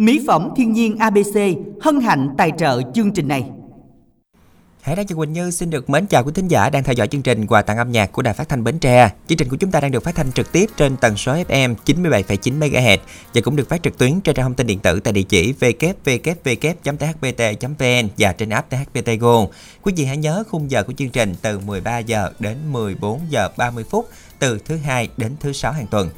Mỹ phẩm thiên nhiên ABC hân hạnh tài trợ chương trình này. Hải Đăng Trần Quỳnh Như xin được mến chào quý thính giả đang theo dõi chương trình quà tặng âm nhạc của Đài Phát thanh Bến Tre. Chương trình của chúng ta đang được phát thanh trực tiếp trên tần số FM 97,9 MHz và cũng được phát trực tuyến trên trang thông tin điện tử tại địa chỉ www.thpt.vn và trên app THPT Go. Quý vị hãy nhớ khung giờ của chương trình từ 13 giờ đến 14 giờ 30 phút từ thứ hai đến thứ sáu hàng tuần.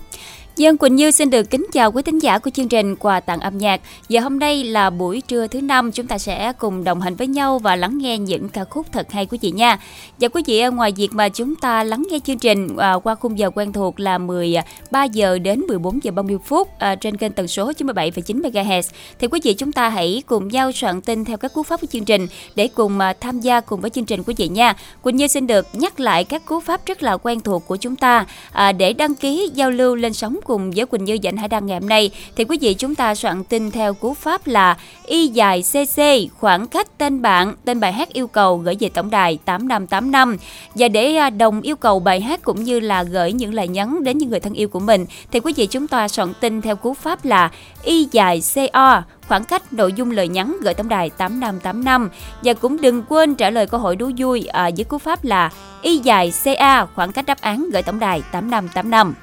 Dân Quỳnh Như xin được kính chào quý thính giả của chương trình quà tặng âm nhạc. Giờ hôm nay là buổi trưa thứ năm, chúng ta sẽ cùng đồng hành với nhau và lắng nghe những ca khúc thật hay quý vị nha. Và quý vị ờ, ngoài việc mà chúng ta lắng nghe chương trình à, qua khung giờ quen thuộc là 13 ờ, giờ đến 14 giờ 30 phút à, trên kênh tần số 97,9 MHz thì quý vị chúng ta hãy cùng nhau soạn tin theo các cú pháp của chương trình để cùng à, tham gia cùng với chương trình quý vị nha. Quỳnh Như xin được nhắc lại các cú pháp rất là quen thuộc của chúng ta à, để đăng ký giao lưu lên sóng cùng với Quỳnh Như Dạnh Hải Đăng ngày hôm nay. Thì quý vị chúng ta soạn tin theo cú pháp là y dài cc khoảng cách tên bạn tên bài hát yêu cầu gửi về tổng đài 8585 và để à, đồng yêu cầu bài hát cũng như là gửi những lời nhắn đến những người thân yêu của mình thì quý vị chúng ta soạn tin theo cú pháp là y dài co khoảng cách nội dung lời nhắn gửi tổng đài 8585 và cũng đừng quên trả lời câu hỏi đố vui à, với cú pháp là y dài ca khoảng cách đáp án gửi tổng đài 8585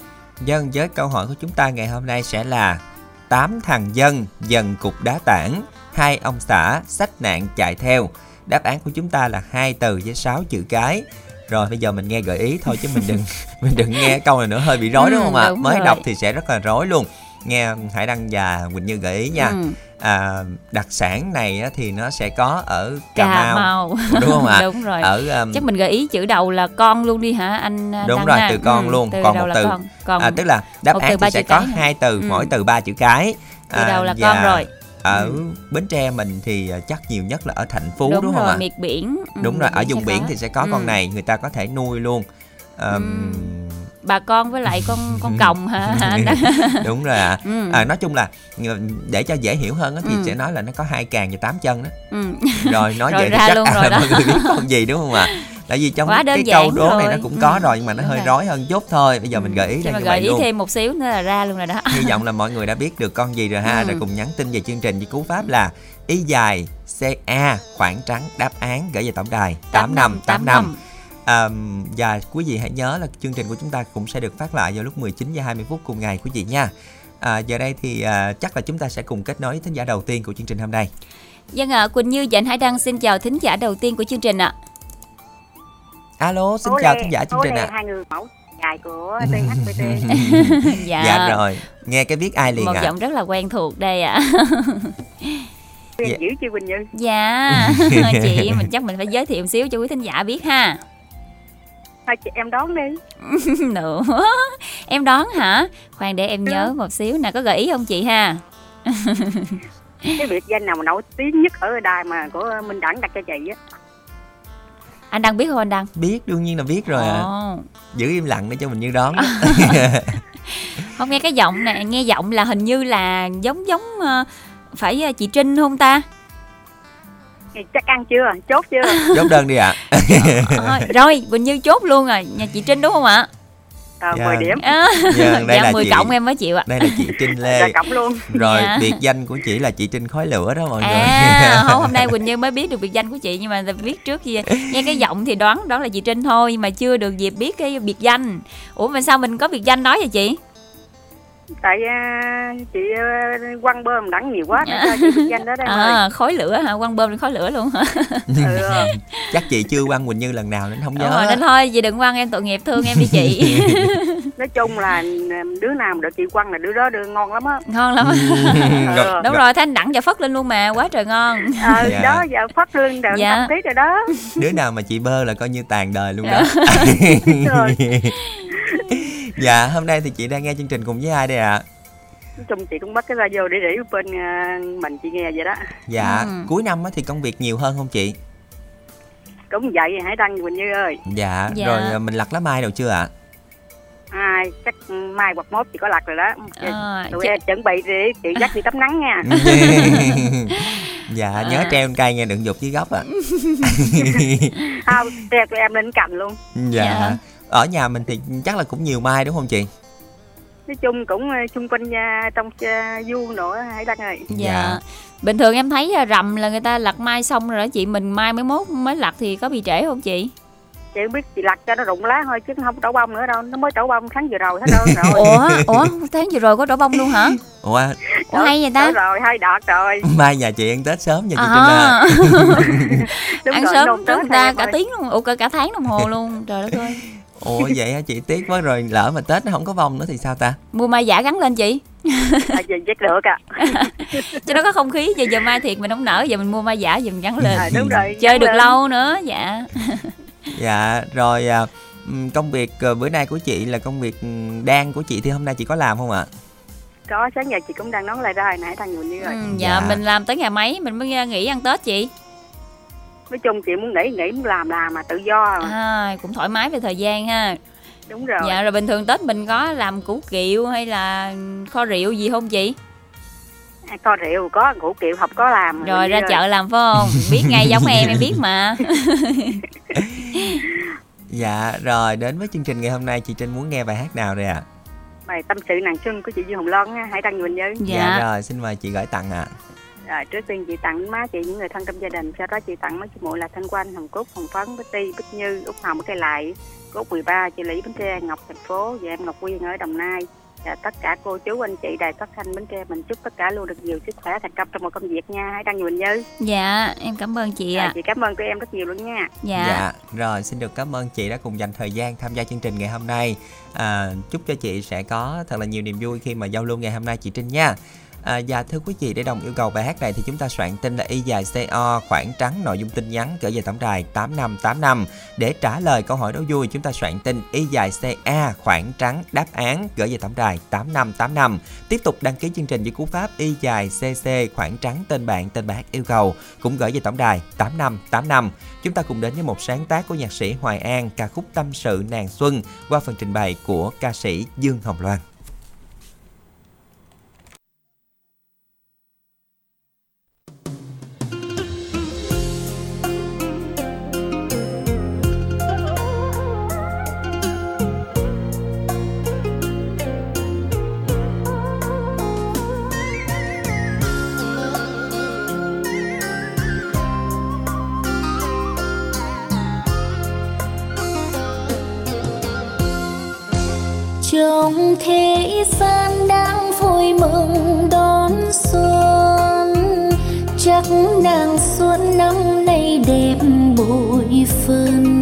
Dân với câu hỏi của chúng ta ngày hôm nay sẽ là tám thằng dân dần cục đá tảng, hai ông xã sách nạn chạy theo. Đáp án của chúng ta là hai từ với sáu chữ cái. Rồi bây giờ mình nghe gợi ý thôi chứ mình đừng mình đừng nghe câu này nữa hơi bị rối đúng không ạ? Ừ, Mới rồi. đọc thì sẽ rất là rối luôn. Nghe Hải Đăng và Quỳnh Như gợi ý nha. Ừ à, đặc sản này á, thì nó sẽ có ở cà, cà mau, mau. đúng không ạ đúng rồi ở um, chắc mình gợi ý chữ đầu là con luôn đi hả anh đúng Đăng rồi từ con ừ, luôn từ còn một từ con. Con. À, tức là đáp án thì sẽ có hai từ ừ. mỗi từ ba chữ cái từ à, đầu là con rồi ở ừ. Bến Tre mình thì à, chắc nhiều nhất là ở thành phố đúng, đúng không ạ? miệt biển. Ừ, đúng rồi, ở vùng biển thì sẽ có ừ. con này, người ta có thể nuôi luôn. Um, ừ bà con với lại con con còng hả đúng rồi ạ à. ừ. à, nói chung là để cho dễ hiểu hơn thì ừ. sẽ nói là nó có hai càng và tám chân đó ừ. rồi nói rồi vậy ra thì chắc luôn rồi đó. mọi người biết con gì đúng không ạ tại vì trong Quá cái câu đố rồi. này nó cũng có ừ. rồi nhưng mà nó đúng hơi rồi. rối hơn chút thôi bây giờ mình gợi ý ra cho gợi ý luôn. thêm một xíu nữa là ra luôn rồi đó hy vọng là mọi người đã biết được con gì rồi ha ừ. rồi cùng nhắn tin về chương trình với cú pháp là y dài ca khoảng trắng đáp án gửi về tổng đài tám năm tám năm À, và quý vị hãy nhớ là chương trình của chúng ta cũng sẽ được phát lại vào lúc 19 giờ 20 phút cùng ngày quý vị nha. À, giờ đây thì à, chắc là chúng ta sẽ cùng kết nối thính giả đầu tiên của chương trình hôm nay. Dân ạ, à, Quỳnh Như và Hải Đăng xin chào thính giả đầu tiên của chương trình ạ. À. Alo, xin chào thính giả chương trình ạ. À. Hai người mẫu dài của THPT. dạ. dạ rồi, nghe cái biết ai liền Một à. giọng rất là quen thuộc đây ạ. À. giữ chị Quỳnh Như. Dạ, chị mình chắc mình phải giới thiệu một xíu cho quý thính giả biết ha thôi chị em đón đi. Nữa em đón hả? Khoan để em nhớ một xíu nè có gợi ý không chị ha? Cái biệt danh nào mà nổi tiếng nhất ở đài mà của minh đẳng đặt cho chị á? Anh đăng biết không anh đăng? Biết đương nhiên là biết rồi à. giữ im lặng để cho mình như đón. Không nghe cái giọng này nghe giọng là hình như là giống giống uh, phải uh, chị trinh không ta chắc ăn chưa? Chốt chưa? Chốt đơn đi ạ. À. rồi quỳnh như chốt luôn rồi. Nhà chị trinh đúng không ạ? À, dạ. 10 điểm. À, dạ, đây dạ, là 10 chị, cộng em mới chịu ạ. Đây là chị Trinh Lê. Dạ, cộng luôn. Rồi dạ. biệt danh của chị là chị Trinh khói lửa đó mọi à, người. không hôm nay Quỳnh Như mới biết được biệt danh của chị nhưng mà biết trước gì nghe cái giọng thì đoán đó là chị Trinh thôi mà chưa được dịp biết cái biệt danh. Ủa mà sao mình có biệt danh đó vậy chị tại uh, chị uh, quăng bơm đắng nhiều quá nên cho chị danh đó đây à, khói lửa hả? Quăng bơm khói lửa luôn hả? Ừ. chắc chị chưa quăng quỳnh như lần nào nên không nhớ. Rồi, nên thôi chị đừng quăng em tội nghiệp thương em đi chị. Nói chung là đứa nào mà được chị quăng là đứa đó đưa ngon lắm á. Ngon lắm ừ. đúng rồi thanh đẳng và phất lên luôn mà quá trời ngon. Ờ dạ. đó giờ phất lên được dạ. tí rồi đó. Đứa nào mà chị bơ là coi như tàn đời luôn đó. Rồi dạ hôm nay thì chị đang nghe chương trình cùng với ai đây ạ à? chung chị cũng bắt cái radio để để bên uh, mình chị nghe vậy đó dạ ừ. cuối năm thì công việc nhiều hơn không chị cũng vậy hãy đăng Quỳnh Như ơi dạ, dạ. rồi ờ, mình lặt lá mai đâu chưa ạ à? à chắc mai hoặc mốt chị có lặt rồi đó à, tụi em chuẩn bị đi chị dắt đi tắm nắng nha dạ à. nhớ treo cây nghe đừng dục dưới gốc à không treo tụi em lên cành luôn dạ. dạ ở nhà mình thì chắc là cũng nhiều mai đúng không chị? Nói chung cũng xung quanh nhà trong du nữa hãy đăng ơi. Dạ. dạ. Bình thường em thấy rằm là người ta lặt mai xong rồi đó chị mình mai mới mốt mới lặt thì có bị trễ không chị? Chị biết chị lặt cho nó rụng lá thôi chứ không trổ bông nữa đâu nó mới trổ bông tháng vừa rồi hết đâu rồi. Ủa ủa tháng vừa rồi có trổ bông luôn hả? Ủa? Ủa hay vậy ta? Rồi hai đợt rồi. Mai nhà chị ăn tết sớm nha chị à. Trinh ăn rồi, sớm trước người ta cả tiếng luôn ủa cả tháng đồng hồ luôn trời đất ơi ủa vậy hả chị tiếc quá rồi lỡ mà tết nó không có bông nữa thì sao ta? Mua mai giả gắn lên chị. À, giờ chắc được à cho nó có không khí giờ giờ mai thiệt mình không nở giờ mình mua mai giả giờ mình gắn lên. À, đúng rồi chơi được lên. lâu nữa dạ. Dạ rồi à, công việc à, bữa nay của chị là công việc đang của chị thì hôm nay chị có làm không ạ? Có sáng giờ chị cũng đang nói lại ra hồi nãy thằng nhiều như rồi. Ừ, dạ, dạ. mình làm tới ngày mấy mình mới nghỉ ăn tết chị nói chung chị muốn nghỉ nghỉ muốn làm làm mà tự do. À cũng thoải mái về thời gian ha. Đúng rồi. Dạ rồi bình thường tết mình có làm củ kiệu hay là kho rượu gì không chị? À, kho rượu có củ kiệu học có làm. Rồi ra chợ làm phải không? Biết ngay giống em em biết mà. Dạ rồi đến với chương trình ngày hôm nay chị trinh muốn nghe bài hát nào đây ạ? À? bài tâm sự nàng xuân của chị Dương Hồng Loan ha hãy đăng mình nhớ dạ. dạ rồi xin mời chị gửi tặng ạ. à. Rồi, trước tiên chị tặng má chị những người thân trong gia đình sau đó chị tặng mấy chị muội là thanh quanh hồng cúc hồng phấn bích ti bích như út hồng cây lại cốt 13 chị lý bến tre ngọc thành phố và em ngọc quyên ở đồng nai. Và tất cả cô chú anh chị đài phát thanh bến tre mình chúc tất cả luôn được nhiều sức khỏe thành công trong một công việc nha. Hãy đăng nhiều bình như. Dạ em cảm ơn chị ạ. à. chị cảm ơn tụi em rất nhiều luôn nha. Dạ. dạ rồi xin được cảm ơn chị đã cùng dành thời gian tham gia chương trình ngày hôm nay. À, chúc cho chị sẽ có thật là nhiều niềm vui khi mà giao lưu ngày hôm nay chị trinh nha À, và thưa quý vị để đồng yêu cầu bài hát này thì chúng ta soạn tin là y dài co khoảng trắng nội dung tin nhắn gửi về tổng đài 8585 để trả lời câu hỏi đố vui chúng ta soạn tin y dài ca khoảng trắng đáp án gửi về tổng đài 8585 tiếp tục đăng ký chương trình với cú pháp y dài cc khoảng trắng tên bạn tên bài hát yêu cầu cũng gửi về tổng đài 8585 chúng ta cùng đến với một sáng tác của nhạc sĩ Hoài An ca khúc tâm sự nàng xuân qua phần trình bày của ca sĩ Dương Hồng Loan. Trong thế gian đang vui mừng đón xuân. Chắc nàng xuân năm nay đẹp bội phân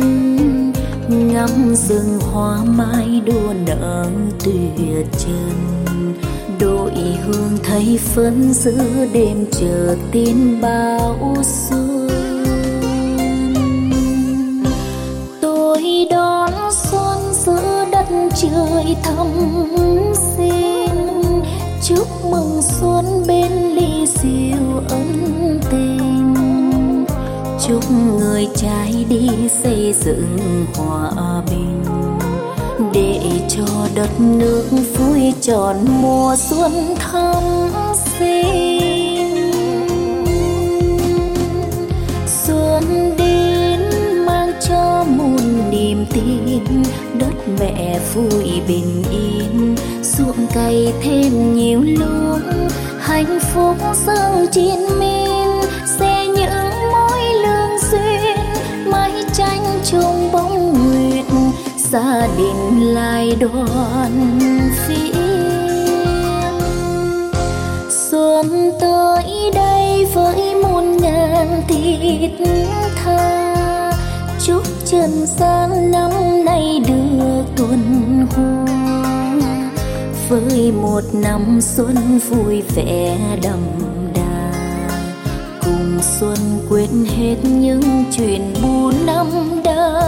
ngắm rừng hoa mai đua nở tuyệt trần đội hương thấy phấn giữa đêm chờ tin báo xuân. Trời thăm xin. Chúc mừng xuân bên ly rượu ân tình. Chúc người trai đi xây dựng hòa bình. Để cho đất nước vui tròn mùa xuân thắm sinh tin, đất mẹ vui bình yên. Ruộng cày thêm nhiều lúc hạnh phúc dâng trên miên sẽ những mối lương duyên mái tranh chung bóng nguyệt. Gia đình lại đoàn viên. xuân tới đây với muôn ngàn thịt tha chúc trần gian năm nay được tuần hoa. Với một năm xuân vui vẻ đậm đà, cùng xuân quên hết những chuyện buồn năm đã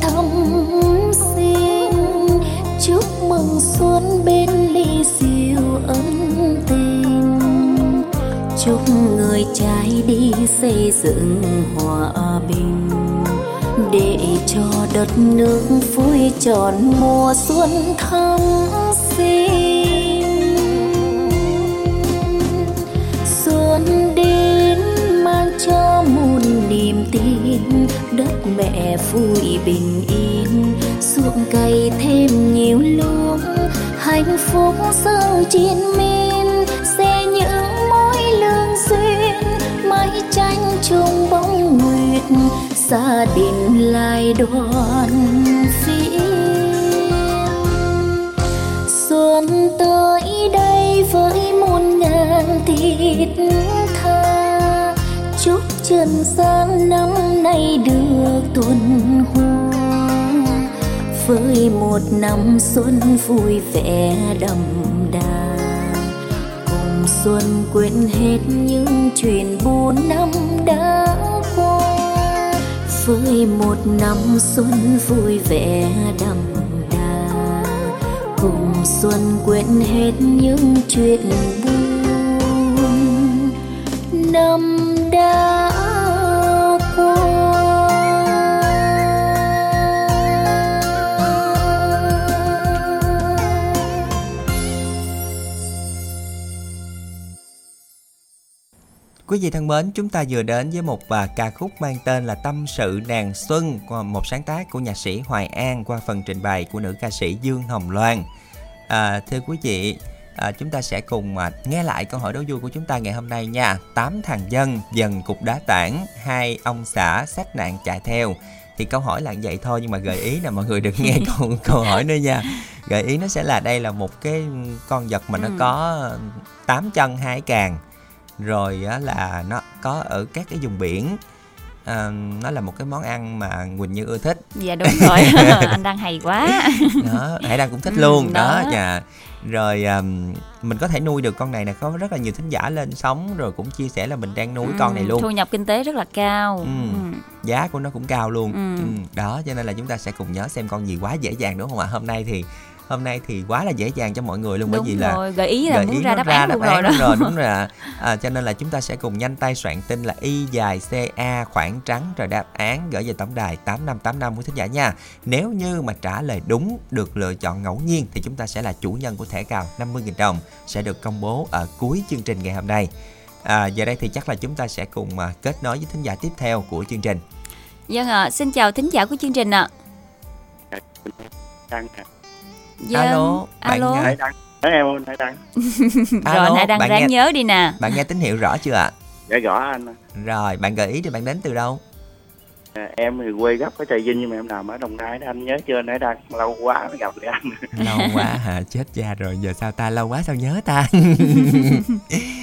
thăm xin. Chúc mừng xuân bên ly rượu ấm tình. Chúc người trai đi xây dựng hòa bình. Để cho đất nước vui tròn mùa xuân thăm xin. Xuân đến mang cho muôn niềm tin đất mẹ vui bình yên. Ruộng cày thêm nhiều luống hạnh phúc dâng chiến miên sẽ những mối lương duyên mái tranh chung bóng nguyệt gia đình lại đoàn. Trần gian năm nay được tuần hoa. Với một năm xuân vui vẻ đậm đà, cùng xuân quên hết những chuyện buồn năm đã qua. Với một năm xuân vui vẻ đậm đà, cùng xuân quên hết những chuyện Quý vị thân mến, chúng ta vừa đến với một à, ca khúc mang tên là Tâm sự nàng xuân qua một sáng tác của nhạc sĩ Hoài An qua phần trình bày của nữ ca sĩ Dương Hồng Loan. À, thưa quý vị, à, chúng ta sẽ cùng à, nghe lại câu hỏi đố vui của chúng ta ngày hôm nay nha. Tám thằng dân dần cục đá tảng, hai ông xã sách nạn chạy theo. Thì câu hỏi là vậy thôi nhưng mà gợi ý là mọi người được nghe câu câu hỏi nữa nha. Gợi ý nó sẽ là đây là một cái con vật mà nó Ừ. có tám chân hai càng rồi á, là nó có ở các cái vùng biển à, nó là một cái món ăn mà Quỳnh Như ưa thích dạ đúng rồi anh đang hay quá đó Hải Đăng cũng thích Ừ, luôn đó, đó. dạ rồi um, mình có thể nuôi được con này nè có rất là nhiều thính giả lên sóng rồi cũng chia sẻ là mình đang nuôi con này Ừ, luôn thu nhập kinh tế rất là cao Ừ. Ừ. giá của nó cũng cao luôn Ừ. ừ. đó cho nên là chúng ta sẽ cùng nhớ xem con gì quá dễ dàng đúng không ạ hôm nay thì hôm nay thì quá là dễ dàng cho mọi người luôn bởi đúng vì là rồi gợi ý là gợi muốn ý ra nó đáp án luôn rồi đó rồi đúng rồi ạ. à, cho nên là chúng ta sẽ cùng nhanh tay soạn tin là y dài ca khoảng trắng rồi đáp án gửi về tổng đài 8585 của thính giả nha nếu như mà trả lời đúng được lựa chọn ngẫu nhiên thì chúng ta sẽ là chủ nhân của thẻ cào 50.000 đồng sẽ được công bố ở cuối chương trình ngày hôm nay à, giờ đây thì chắc là chúng ta sẽ cùng à, kết nối với thính giả tiếp theo của chương trình Vâng ạ, xin chào thính giả của chương trình ạ. à. Vâng. Alo, bạn alo. nghe- Hải đăng Đấy em ơi, Hải đăng Rồi Alo, Hải đang bạn ráng nghe- nhớ đi nè. bạn nghe tín hiệu rõ chưa ạ dạ rõ anh rồi bạn gợi ý thì bạn đến từ đâu à, em thì quê gốc ở trà vinh nhưng mà em làm ở đồng nai đó anh nhớ chưa? Hải đăng lâu quá mới gặp lại anh. Lâu quá hả? Chết cha rồi giờ sao ta? Lâu quá sao nhớ ta?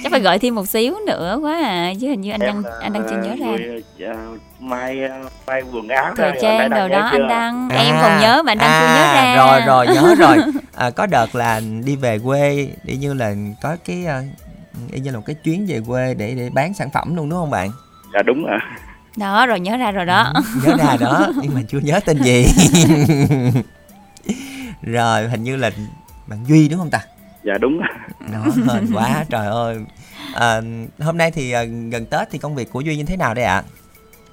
Chắc phải gợi thêm một xíu nữa quá à, chứ hình như anh Em đang anh đang chưa nhớ ra. à, may à, may quần áo Thời đó, trang đồ đó chưa? anh đăng, em còn nhớ mà anh đang chưa nhớ À, ra. rồi rồi nhớ rồi. À, có đợt là đi về quê đi như là có cái à, y như là một cái chuyến về quê để để bán sản phẩm luôn đúng không bạn? Dạ đúng rồi Đó rồi nhớ ra rồi đó. nhớ ra đó nhưng mà chưa nhớ tên gì. Rồi hình như là bạn duy đúng không ta? Dạ đúng. Rồi nó hên quá trời ơi. À, hôm nay thì à, gần tết thì công việc của duy như thế nào đây ạ?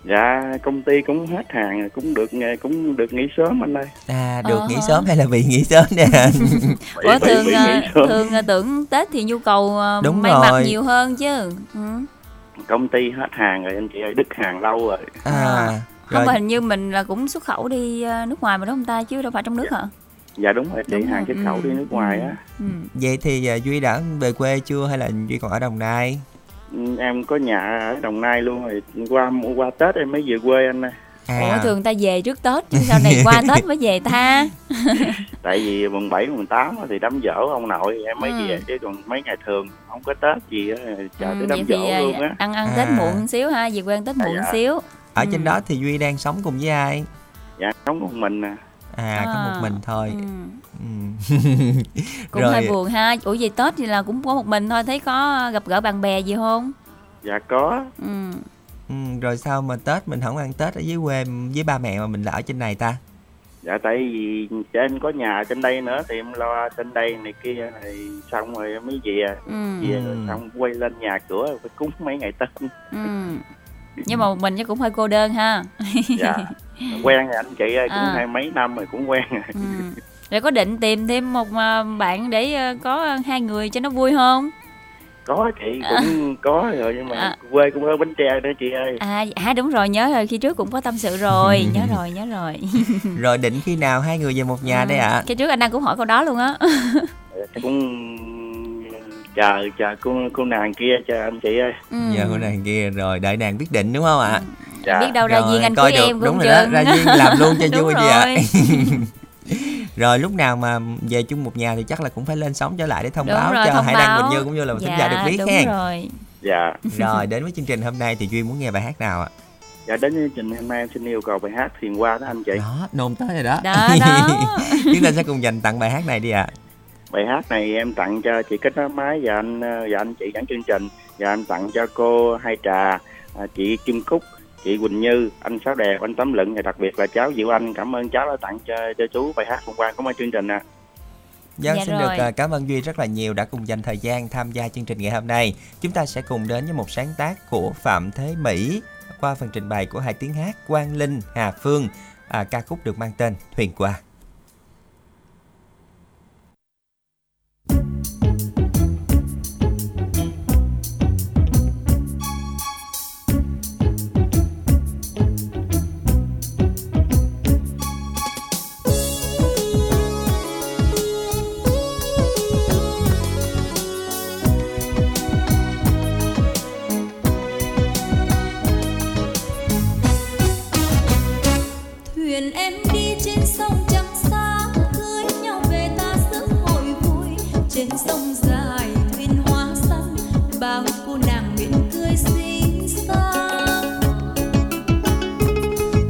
Dạ công ty cũng hết hàng rồi, cũng được nghe- cũng được nghỉ sớm anh ơi. À được Ờ. nghỉ sớm hay là bị nghỉ sớm nè? Ủa thường à, thường à, tưởng Tết thì nhu cầu à, Đúng may mặc rồi. nhiều hơn chứ. Ừ. công ty hết hàng rồi anh chị ơi đứt hàng lâu rồi. À Không rồi. mà hình như mình là cũng xuất khẩu đi à, nước ngoài mà đúng không ta? Chứ đâu phải trong nước hả? dạ đúng rồi chị Đúng hàng xuất khẩu ừ, đi nước ngoài ừ. á. Ừ. vậy thì à, duy đã về quê chưa hay là duy còn ở đồng nai? Ừ, em có nhà ở đồng nai luôn rồi. Qua qua tết em mới về quê anh ơi à Ủa thường ta về trước Tết chứ sau này qua Tết mới về ta. tại vì mùng 7, mùng 8 thì đám dỗ ông nội em mới Ừ. về chứ còn mấy ngày thường không có tết gì á chờ Ừ, tới đám dỗ à, luôn á ăn ăn À. Tết muộn xíu ha, về quê ăn Tết muộn Dạ. xíu. ở Ừ. trên đó thì duy đang sống cùng với ai dạ sống một mình nè à, có một mình thôi Ừ. ừ. Cũng rồi hơi buồn ha. Ủa về Tết thì là cũng có một mình thôi, thấy có gặp gỡ bạn bè gì không? dạ có Ừ. ừ, rồi sao mà tết mình không ăn tết ở dưới quê với ba mẹ mà mình lại ở trên này ta dạ tại vì trên có nhà trên đây nữa thì em lo trên đây này kia thì xong rồi mới về ừ. về rồi xong quay lên nhà cửa phải cúng mấy ngày tết ừ. nhưng mà một mình chứ cũng hơi cô đơn ha dạ quen rồi anh chị ơi cũng À. hai mấy năm rồi cũng quen rồi ừ. rồi có định tìm thêm một à, bạn để à, có hai người cho nó vui không có chị cũng có rồi nhưng mà À. quê cũng ở bến tre nữa chị ơi à, à đúng rồi nhớ rồi khi trước cũng có tâm sự rồi nhớ rồi nhớ rồi Rồi định khi nào hai người về một nhà đây ạ? khi trước anh đang cũng hỏi câu đó luôn á Em cũng chờ chờ cô cô nàng kia chờ anh chị ơi ừ. Giờ cô nàng kia rồi đợi nàng quyết định đúng không ạ? dạ biết đâu ra Rồi, duyên anh coi cưới được, em đúng rồi đó, ra duyên làm luôn cho vui đi ạ. rồi. Lúc nào mà về chung một nhà thì chắc là cũng phải lên sóng trở lại để thông Đúng báo rồi, cho thông Hải Đăng. Quỳnh Như cũng như là thính dạ, giả được biết đúng hen. rồi dạ Rồi đến với chương trình hôm nay thì Duy muốn nghe bài hát nào ạ? dạ đến chương trình hôm nay em xin yêu cầu bài hát thiền qua đó anh chị Đó, nôn tới rồi đó. đó đó Chúng ta sẽ cùng dành tặng bài hát này đi ạ. bài hát này em tặng cho chị kết nối máy và anh ờ, và anh chị dẫn chương trình và em tặng cho cô hai trà à, chị kim cúc chị quỳnh như anh sáu đẹp anh tấm lựng và đặc biệt là cháu diệu anh cảm ơn cháu đã tặng cho, cho chú bài hát hôm qua của chương trình ạ Dân Dạ xin rồi. được à, cảm ơn Duy rất là nhiều đã cùng dành thời gian tham gia chương trình ngày hôm nay. Chúng ta sẽ cùng đến với một sáng tác của Phạm Thế Mỹ qua phần trình bày của hai tiếng hát Quang Linh, Hà Phương. À, ca khúc được mang tên Thuyền qua. Trên sông dài thuyền hoa xanh, bao cô nàng miệng cười xinh xắn.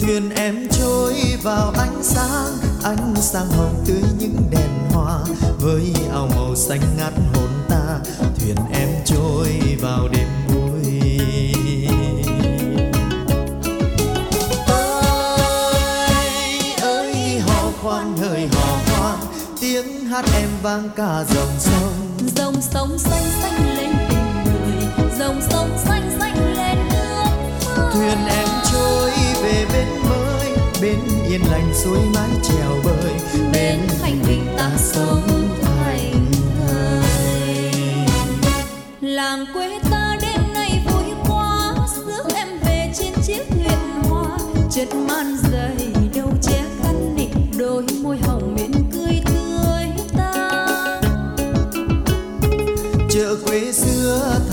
Thuyền em trôi vào ánh sáng ánh sáng hồng tươi những đèn hoa với ao màu xanh ngắt hồn vang cả dòng sông. Dòng sông xanh xanh lên tình người dòng sông xanh xanh lên nước mơ. thuyền em trôi về bên mới bên yên lành suối mái chèo bơi bên thành bình ta sống thành thời làng quê ta đêm nay vui quá rước em về trên chiếc thuyền hoa chất man dày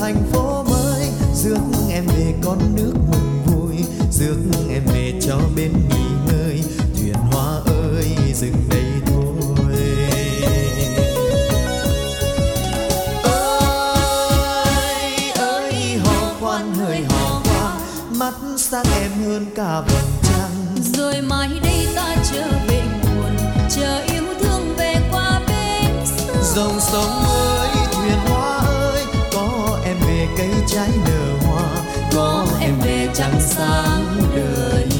thành phố mới. Rước em về con nước mừng vui. Rước em về cho bên nghỉ ngơi. Thuyền hoa ơi dừng đây thôi. Ơi ơi hò khoan hò khoan. Mắt sang em hơn cả vầng trăng. Rồi mai đây ta trở về nguồn. Chờ yêu thương về qua bên sông. Dòng sông ơi cây trái nở hoa có em về trăng sáng đời.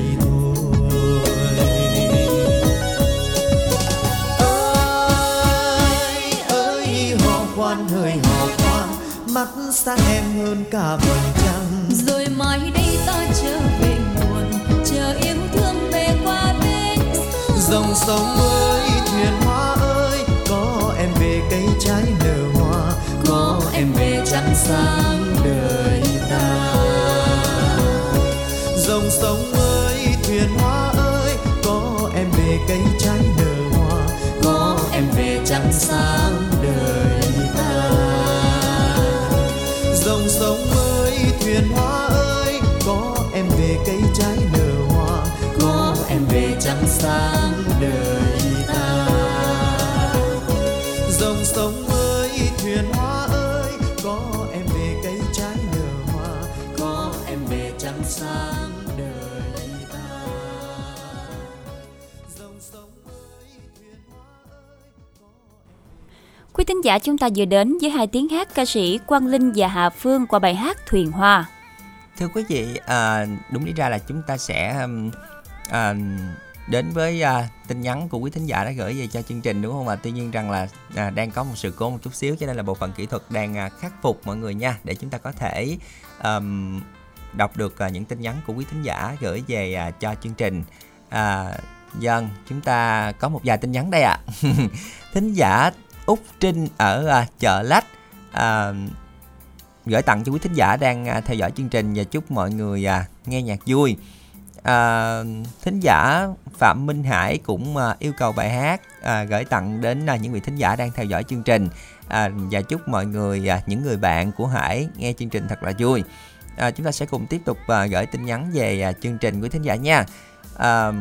mắt sang em hơn cả vầng trăng. Rồi mai đây ta trở về nguồn chờ yêu thương về qua bên dòng sông ơi thuyền hoa ơi có em về cây trái nở hoa có em về trăng sáng đời ta. Dòng sông ơi thuyền hoa ơi có em về cây trái nở hoa có em về trăng sáng thính giả chúng ta vừa đến với hai tiếng hát ca sĩ Quang Linh và Hà Phương qua bài hát Thuyền Hoa. Thưa quý vị, à, đúng lý ra là chúng ta sẽ um, à, đến với à, tin nhắn của quý thính giả đã gửi về cho chương trình đúng không ạ? Tuy nhiên rằng là à, đang có một sự cố một chút xíu cho nên là bộ phận kỹ thuật đang à, khắc phục mọi người nha để chúng ta có thể um, đọc được à, những tin nhắn của quý thính giả gửi về à, cho chương trình. À, dân chúng ta có một vài tin nhắn đây ạ. thính giả Úc Trinh ở à, chợ Lách à, gửi tặng cho quý thính giả đang à, theo dõi chương trình và chúc mọi người à, nghe nhạc vui. À, thính giả Phạm Minh Hải cũng à, yêu cầu bài hát à, gửi tặng đến à, những vị thính giả đang theo dõi chương trình à, và chúc mọi người à, những người bạn của Hải nghe chương trình thật là vui. À, chúng ta sẽ cùng tiếp tục à, gửi tin nhắn về à, chương trình quý thính giả nha. À,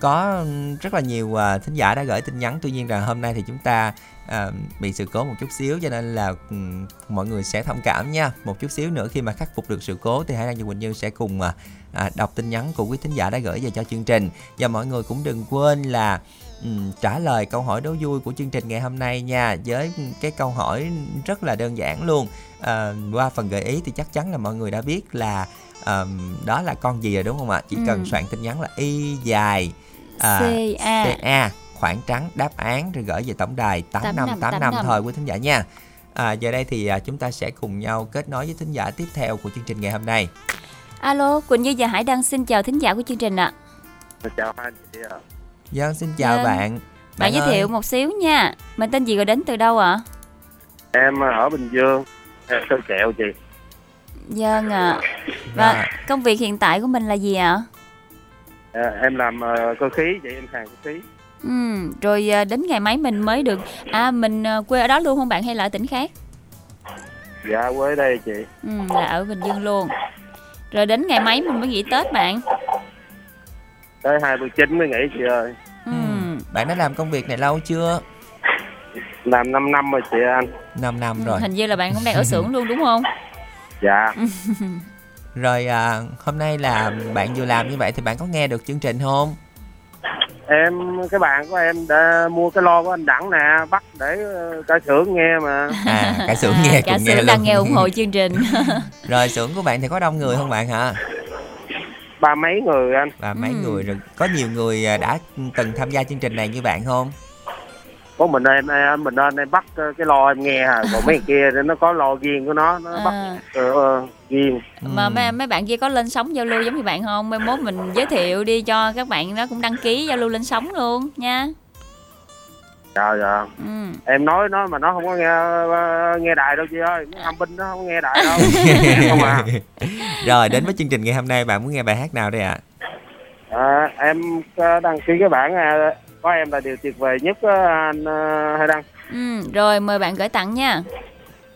có rất là nhiều à, thính giả đã gửi tin nhắn. Tuy nhiên là hôm nay thì chúng ta à, bị sự cố một chút xíu cho nên là ừm, mọi người sẽ thông cảm nha. Một chút xíu nữa khi mà khắc phục được sự cố thì Hải Đăng và Quỳnh Như sẽ cùng à, à, đọc tin nhắn của quý thính giả đã gửi về cho chương trình. Và mọi người cũng đừng quên là ừm, trả lời câu hỏi đố vui của chương trình ngày hôm nay nha với cái câu hỏi rất là đơn giản luôn. À, qua phần gợi ý thì chắc chắn là mọi người đã biết là ờm, đó là con gì rồi đúng không ạ? Chỉ cần Ừ. soạn tin nhắn là y dài à, CA. CA khoảng trắng đáp án rồi gửi về tổng đài 8585 8585 thôi quý thính giả nha. À, giờ đây thì à, chúng ta sẽ cùng nhau kết nối với thính giả tiếp theo của chương trình ngày hôm nay. Alo, Quỳnh Như và Hải Đăng xin chào thính giả của chương trình ạ. chào hai chị ạ Dân xin chào Dân. bạn. Bạn giới ơi, thiệu một xíu nha. Mình tên gì rồi đến từ đâu ạ? em ở bình dương em sơ kẹo chị Dân ạ. Và Dạ. công việc hiện tại của mình là gì ạ? à, em làm ờ, cơ khí chị em sàn cơ khí Ừ, rồi à, đến ngày mấy mình mới được À mình à, quê ở đó luôn không bạn hay là ở tỉnh khác? dạ quê đây chị Ừ, là ở Bình Dương luôn Rồi đến ngày mấy mình mới nghỉ Tết bạn? tới hai mươi chín mới nghỉ chị ơi Ừ. Bạn đã làm công việc này lâu chưa? làm 5 năm rồi chị anh 5 năm rồi. Hình như là bạn cũng đang ở xưởng luôn đúng không? dạ Rồi à, hôm nay là bạn vừa làm như vậy thì bạn có nghe được chương trình không? em cái bạn của em đã mua cái lo của anh đẳng nè bắt để ờ, cả xưởng nghe mà À, cả xưởng À, nghe cả xưởng đang nghe ủng hộ chương trình rồi xưởng của bạn thì có đông người không bạn hả? ba mấy người anh Và mấy Ừ. người rồi có nhiều người à, đã từng tham gia chương trình này như bạn không? Có mình em em- mình nên em bắt ờ, cái lo em nghe à còn mấy kia thì nó có lo riêng của nó nó bắt à, ờ, ờ, riêng Mà Ừ. mấy, mấy bạn kia có lên sóng giao lưu giống như bạn không? Mai mốt mình giới thiệu đi cho các bạn nó cũng đăng ký giao lưu lên sóng luôn nha dạ dạ ừ. em nói nó mà nó không có nghe nghe đài đâu chị ơi mấy âm binh nó không nghe đài đâu không à Rồi đến với chương trình ngày hôm nay bạn muốn nghe bài hát nào đây ạ? À, em ờ, đăng ký cái bản à, có em là điều tuyệt vời nhất á, anh uh, hay đăng ừ. Rồi mời bạn gửi tặng nha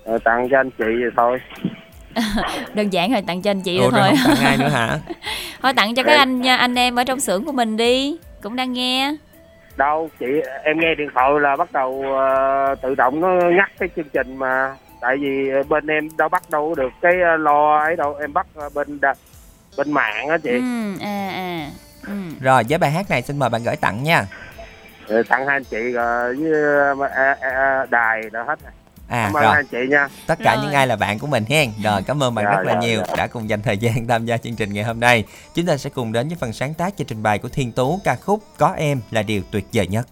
Ờ, tặng cho anh chị vậy thôi Đơn giản thôi tặng cho anh chị Ủa rồi rồi thôi không tặng ai nữa hả? Thôi tặng cho các anh nha, anh em ở trong xưởng của mình đi Cũng đang nghe đâu chị em nghe điện thoại là bắt đầu ờ, tự động nó ngắt cái chương trình mà tại vì bên em đâu bắt đâu có được cái ờ, lo ấy đâu em bắt ờ, bên đa- bên mạng á chị ừ. À à ừ. Rồi với bài hát này xin mời bạn gửi tặng nha. Rồi tặng hai anh chị ờ, với ờ, ờ, đài đã hết rồi À, cảm ơn rồi. anh chị nha tất cả rồi. những ai là bạn của mình hen rồi cảm ơn bạn rồi, rất là dạ, nhiều rồi. đã cùng dành thời gian tham gia chương trình ngày hôm nay chúng ta sẽ cùng đến với phần sáng tác và trình bày của thiên tú ca khúc có em là điều tuyệt vời nhất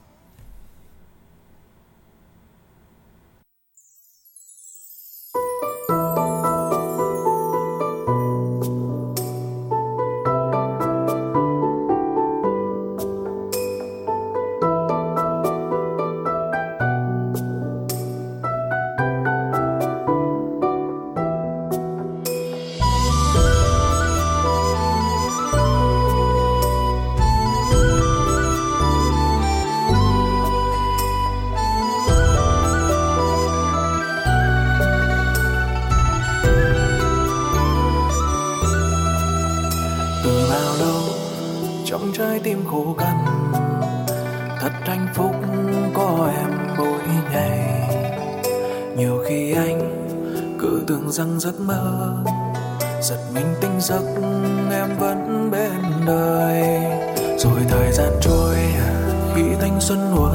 rằng giấc mơ giật mình tinh giấc em vẫn bên đời. Rồi thời gian trôi khi thanh xuân nuối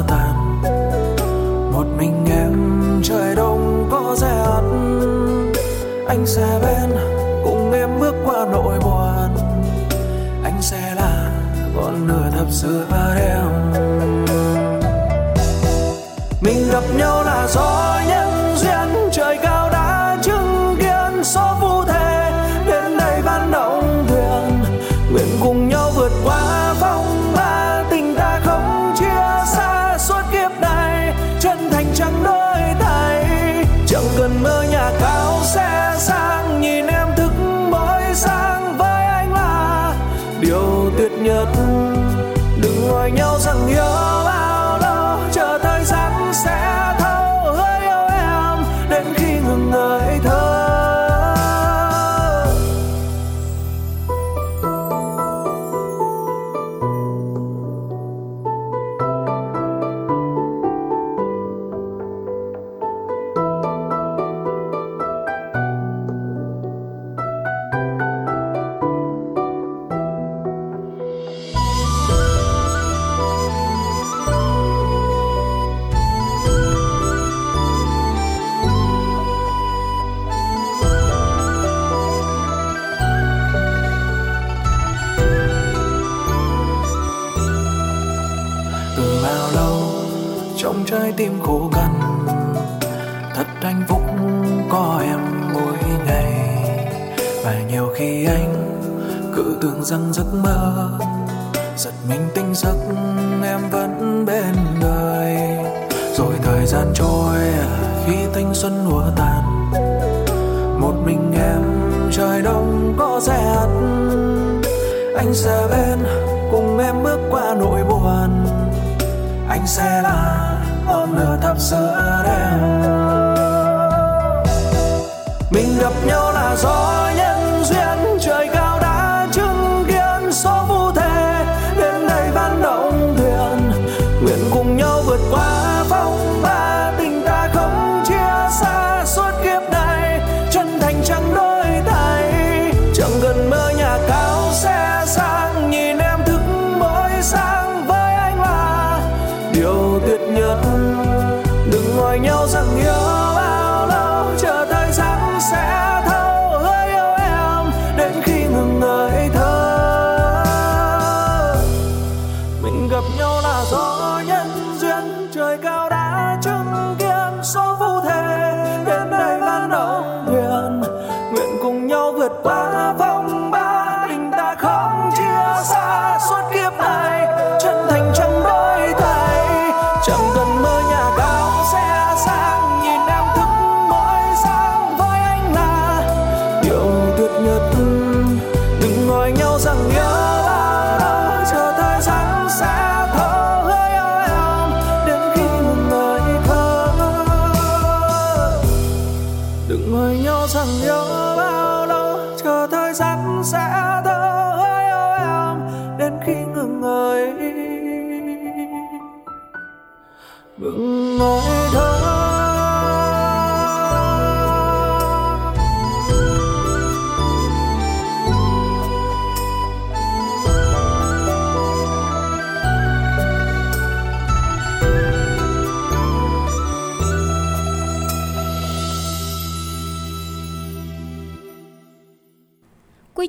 anh sẽ là ngọn lửa thắp giữa đêm.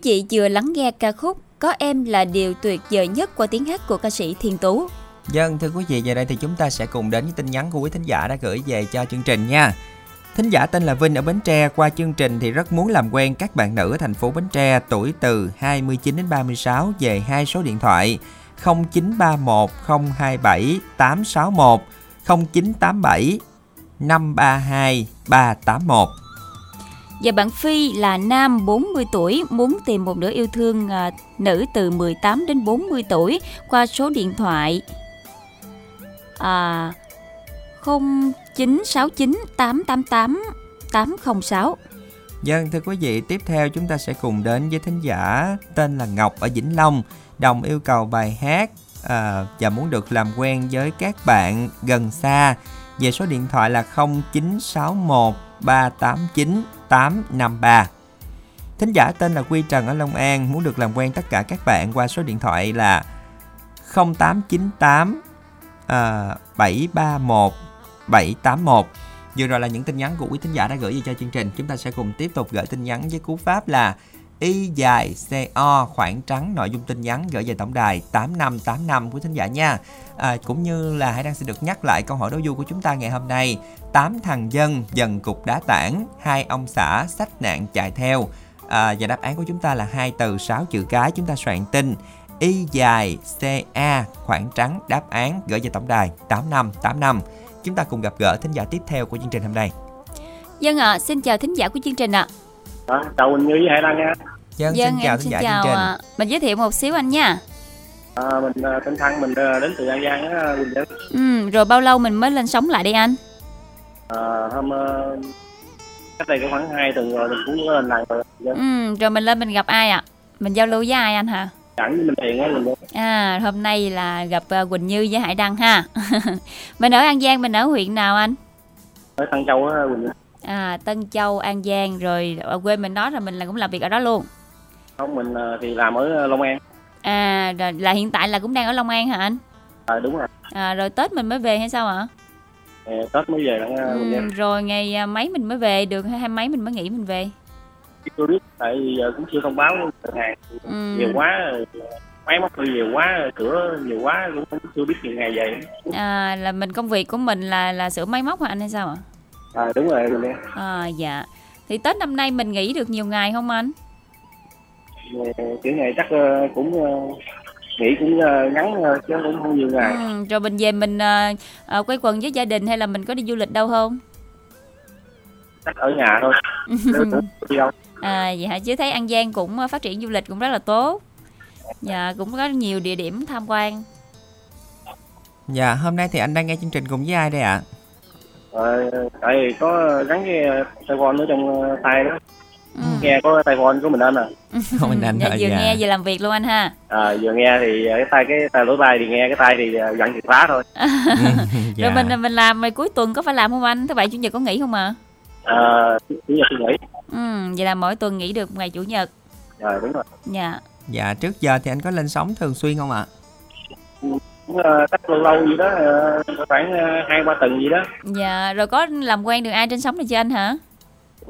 Vị vừa lắng nghe ca khúc Có em là điều tuyệt vời nhất qua tiếng hát của ca sĩ Thiên Tú. Dân thưa quý vị, giờ đây thì chúng ta sẽ cùng đến với tin nhắn của quý thính giả đã gửi về cho chương trình nha. Thính giả tên là Vinh ở Bến Tre qua chương trình thì rất muốn làm quen các bạn nữ ở thành phố Bến Tre tuổi từ 29 đến 36 về hai số điện thoại 0931 027 861 0987 532 381. Và bạn Phi là nam 40 tuổi muốn tìm một nửa yêu thương à, nữ từ 18 đến 40 tuổi qua số điện thoại à, 0969 888 806. Dân thưa quý vị, tiếp theo chúng ta sẽ cùng đến với thính giả tên là Ngọc ở Vĩnh Long. Đồng yêu cầu bài hát à, và muốn được làm quen với các bạn gần xa về số điện thoại là 0961 389 853. Thính giả tên là Quy Trần ở Long An muốn được làm quen tất cả các bạn qua số điện thoại là 0898 à, 731 781. Vừa rồi là những tin nhắn của quý thính giả đã gửi về cho chương trình. Chúng ta sẽ cùng tiếp tục gửi tin nhắn với cú pháp là Y dài CO khoảng trắng nội dung tin nhắn gửi về tổng đài 8585 của thính giả nha. À, cũng như là hãy đang xin được nhắc lại câu hỏi đố vui của chúng ta ngày hôm nay. Tám thằng dân dần cục đá tảng, hai ông xã sách nạn chạy theo. À, và đáp án của chúng ta là hai từ sáu chữ cái chúng ta soạn tin Y dài CA khoảng trắng đáp án gửi về tổng đài 8585. Chúng ta cùng gặp gỡ thính giả tiếp theo của chương trình hôm nay. Dân ạ, xin chào thính giả của chương trình ạ. Đó, chào Quỳnh Như với Hải Đăng nha. Dân, Dân xin chào thính xin giả chào chương trình. ạ. Mình giới thiệu một xíu anh nha. À, mình à, tên Thăng, mình à, đến từ An Giang á, Quỳnh Như. Ừ, rồi bao lâu mình mới lên sóng lại đây anh? À, hôm à, cách đây có khoảng 2 tuần rồi mình cũng lên lần rồi. Dân. Ừ, rồi mình lên mình gặp ai ạ? Mình giao lưu với ai anh hả? Chẳng với mình tiền á Như. À, hôm nay là gặp Quỳnh Như với Hải Đăng ha. mình ở An Giang, mình ở huyện nào anh? Ở Tân Châu á Quỳnh Như. À, Tân Châu, An Giang rồi ở quê mình đó rồi mình là cũng làm việc ở đó luôn. Không, mình à, thì làm ở Long An. À, rồi là hiện tại là cũng đang ở Long An hả anh? À, đúng rồi. À, rồi Tết mình mới về hay sao ạ? À, Tết mới về đó. Ừ, rồi ngày mấy mình mới về được hay mấy mình mới nghỉ mình về? Chưa biết, tại vì giờ cũng chưa thông báo cửa hàng. Ừ. Nhiều quá, máy móc thì nhiều quá, cửa nhiều quá cũng chưa biết chừng ngày về. À, là mình công việc của mình là là sửa máy móc hả anh hay sao ạ? À, đúng rồi Như. À, dạ. Thì Tết năm nay mình nghỉ được nhiều ngày không anh? Ờ, kiểu này chắc ờ, cũng ờ, nghỉ cũng ờ, ngắn chứ cũng không nhiều ngày Ừ, rồi mình về mình à, à, quay quần với gia đình hay là mình có đi du lịch đâu không? chắc ở nhà thôi đi đâu À vậy hả? Chứ thấy An Giang cũng phát triển du lịch cũng rất là tốt. Dạ cũng có nhiều địa điểm tham quan. Dạ, hôm nay thì anh đang nghe chương trình cùng với ai đây ạ? Ờ, tại vì có gắn cái phone ở trong tay đó Ừ. nghe có tai phone của mình anh à Không, mình anh dạ, vừa dạ. nghe vừa làm việc luôn anh ha. à, vừa nghe thì ờ, cái tay cái tay lỗ tai thì nghe cái tay thì ờ, dặn chìa khóa thôi dạ. Rồi mình mình làm rồi cuối tuần có phải làm không anh? Thứ bảy chủ nhật có nghỉ không ạ? à, chủ nhật tôi nghỉ Ừ, vậy là mỗi tuần nghỉ được ngày chủ nhật. rồi đúng rồi Dạ. Dạ, trước giờ thì anh có lên sóng thường xuyên không ạ? cũng ờ, cách lâu lâu gì đó ờ, khoảng hai ba tuần gì đó Dạ, rồi có làm quen được ai trên sóng này chưa anh hả?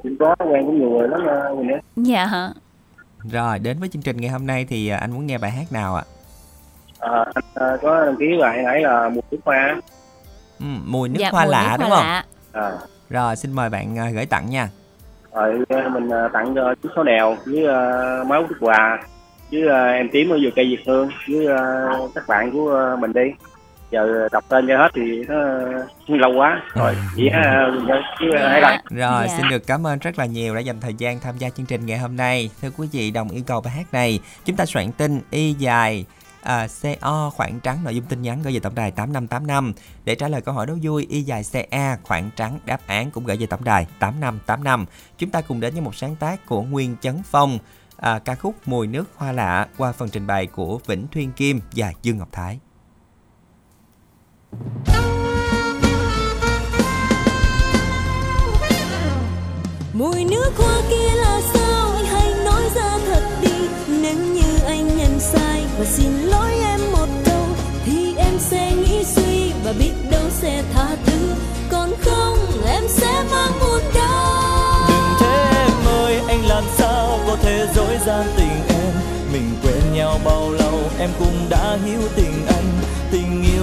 Cũng có quen cũng nhiều người lắm mình nữa Dạ hả? Rồi, đến với chương trình ngày hôm nay thì à, anh muốn nghe bài hát nào ạ? à, anh ờ, có đăng ký bài nãy là một nước hoa Ừ, mùi nước dạ, hoa mùi lạ nước đúng hoa không? lạ. à, Rồi, xin mời bạn à, gửi tặng nha. rồi mình tặng cho chú số đèo với ờ, máu thức quà với ờ, em tím ở vừa cây Việt Hương với ờ, các bạn của ờ, mình đi giờ đọc tên cho hết thì nó lâu quá rồi chỉ uh, chứ Dạ. hãy Rồi, Dạ. xin được cảm ơn rất là nhiều đã dành thời gian tham gia chương trình ngày hôm nay. Thưa quý vị, đồng yêu cầu bài hát này, chúng ta soạn tin y dài à, CO khoảng trắng nội dung tin nhắn gửi về tổng đài 8585 để trả lời câu hỏi đố vui y dài CA khoảng trắng đáp án cũng gửi về tổng đài 8585. Chúng ta cùng đến với một sáng tác của Nguyên Chấn Phong à, ca khúc Mùi nước hoa lạ qua phần trình bày của Vĩnh Thuyên Kim và Dương Ngọc Thái mùi nước hoa kia là sao? Anh hãy nói ra thật đi. Nếu như anh nhận sai và xin lỗi em một câu, thì em sẽ nghĩ suy và biết đâu sẽ tha thứ. Còn không, em sẽ mang buồn đau. Đừng thế em ơi, anh làm sao có thể dối gian tình em? Mình quen nhau bao lâu, em cũng đã hiểu tình anh tình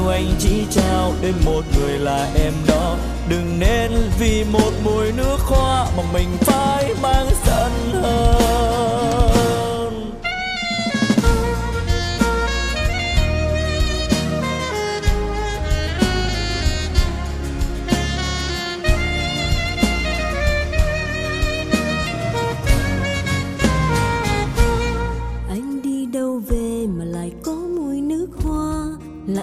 yêu anh chỉ trao đến một người là em đó đừng nên vì một mùi nước hoa mà mình phải mang giận hờn.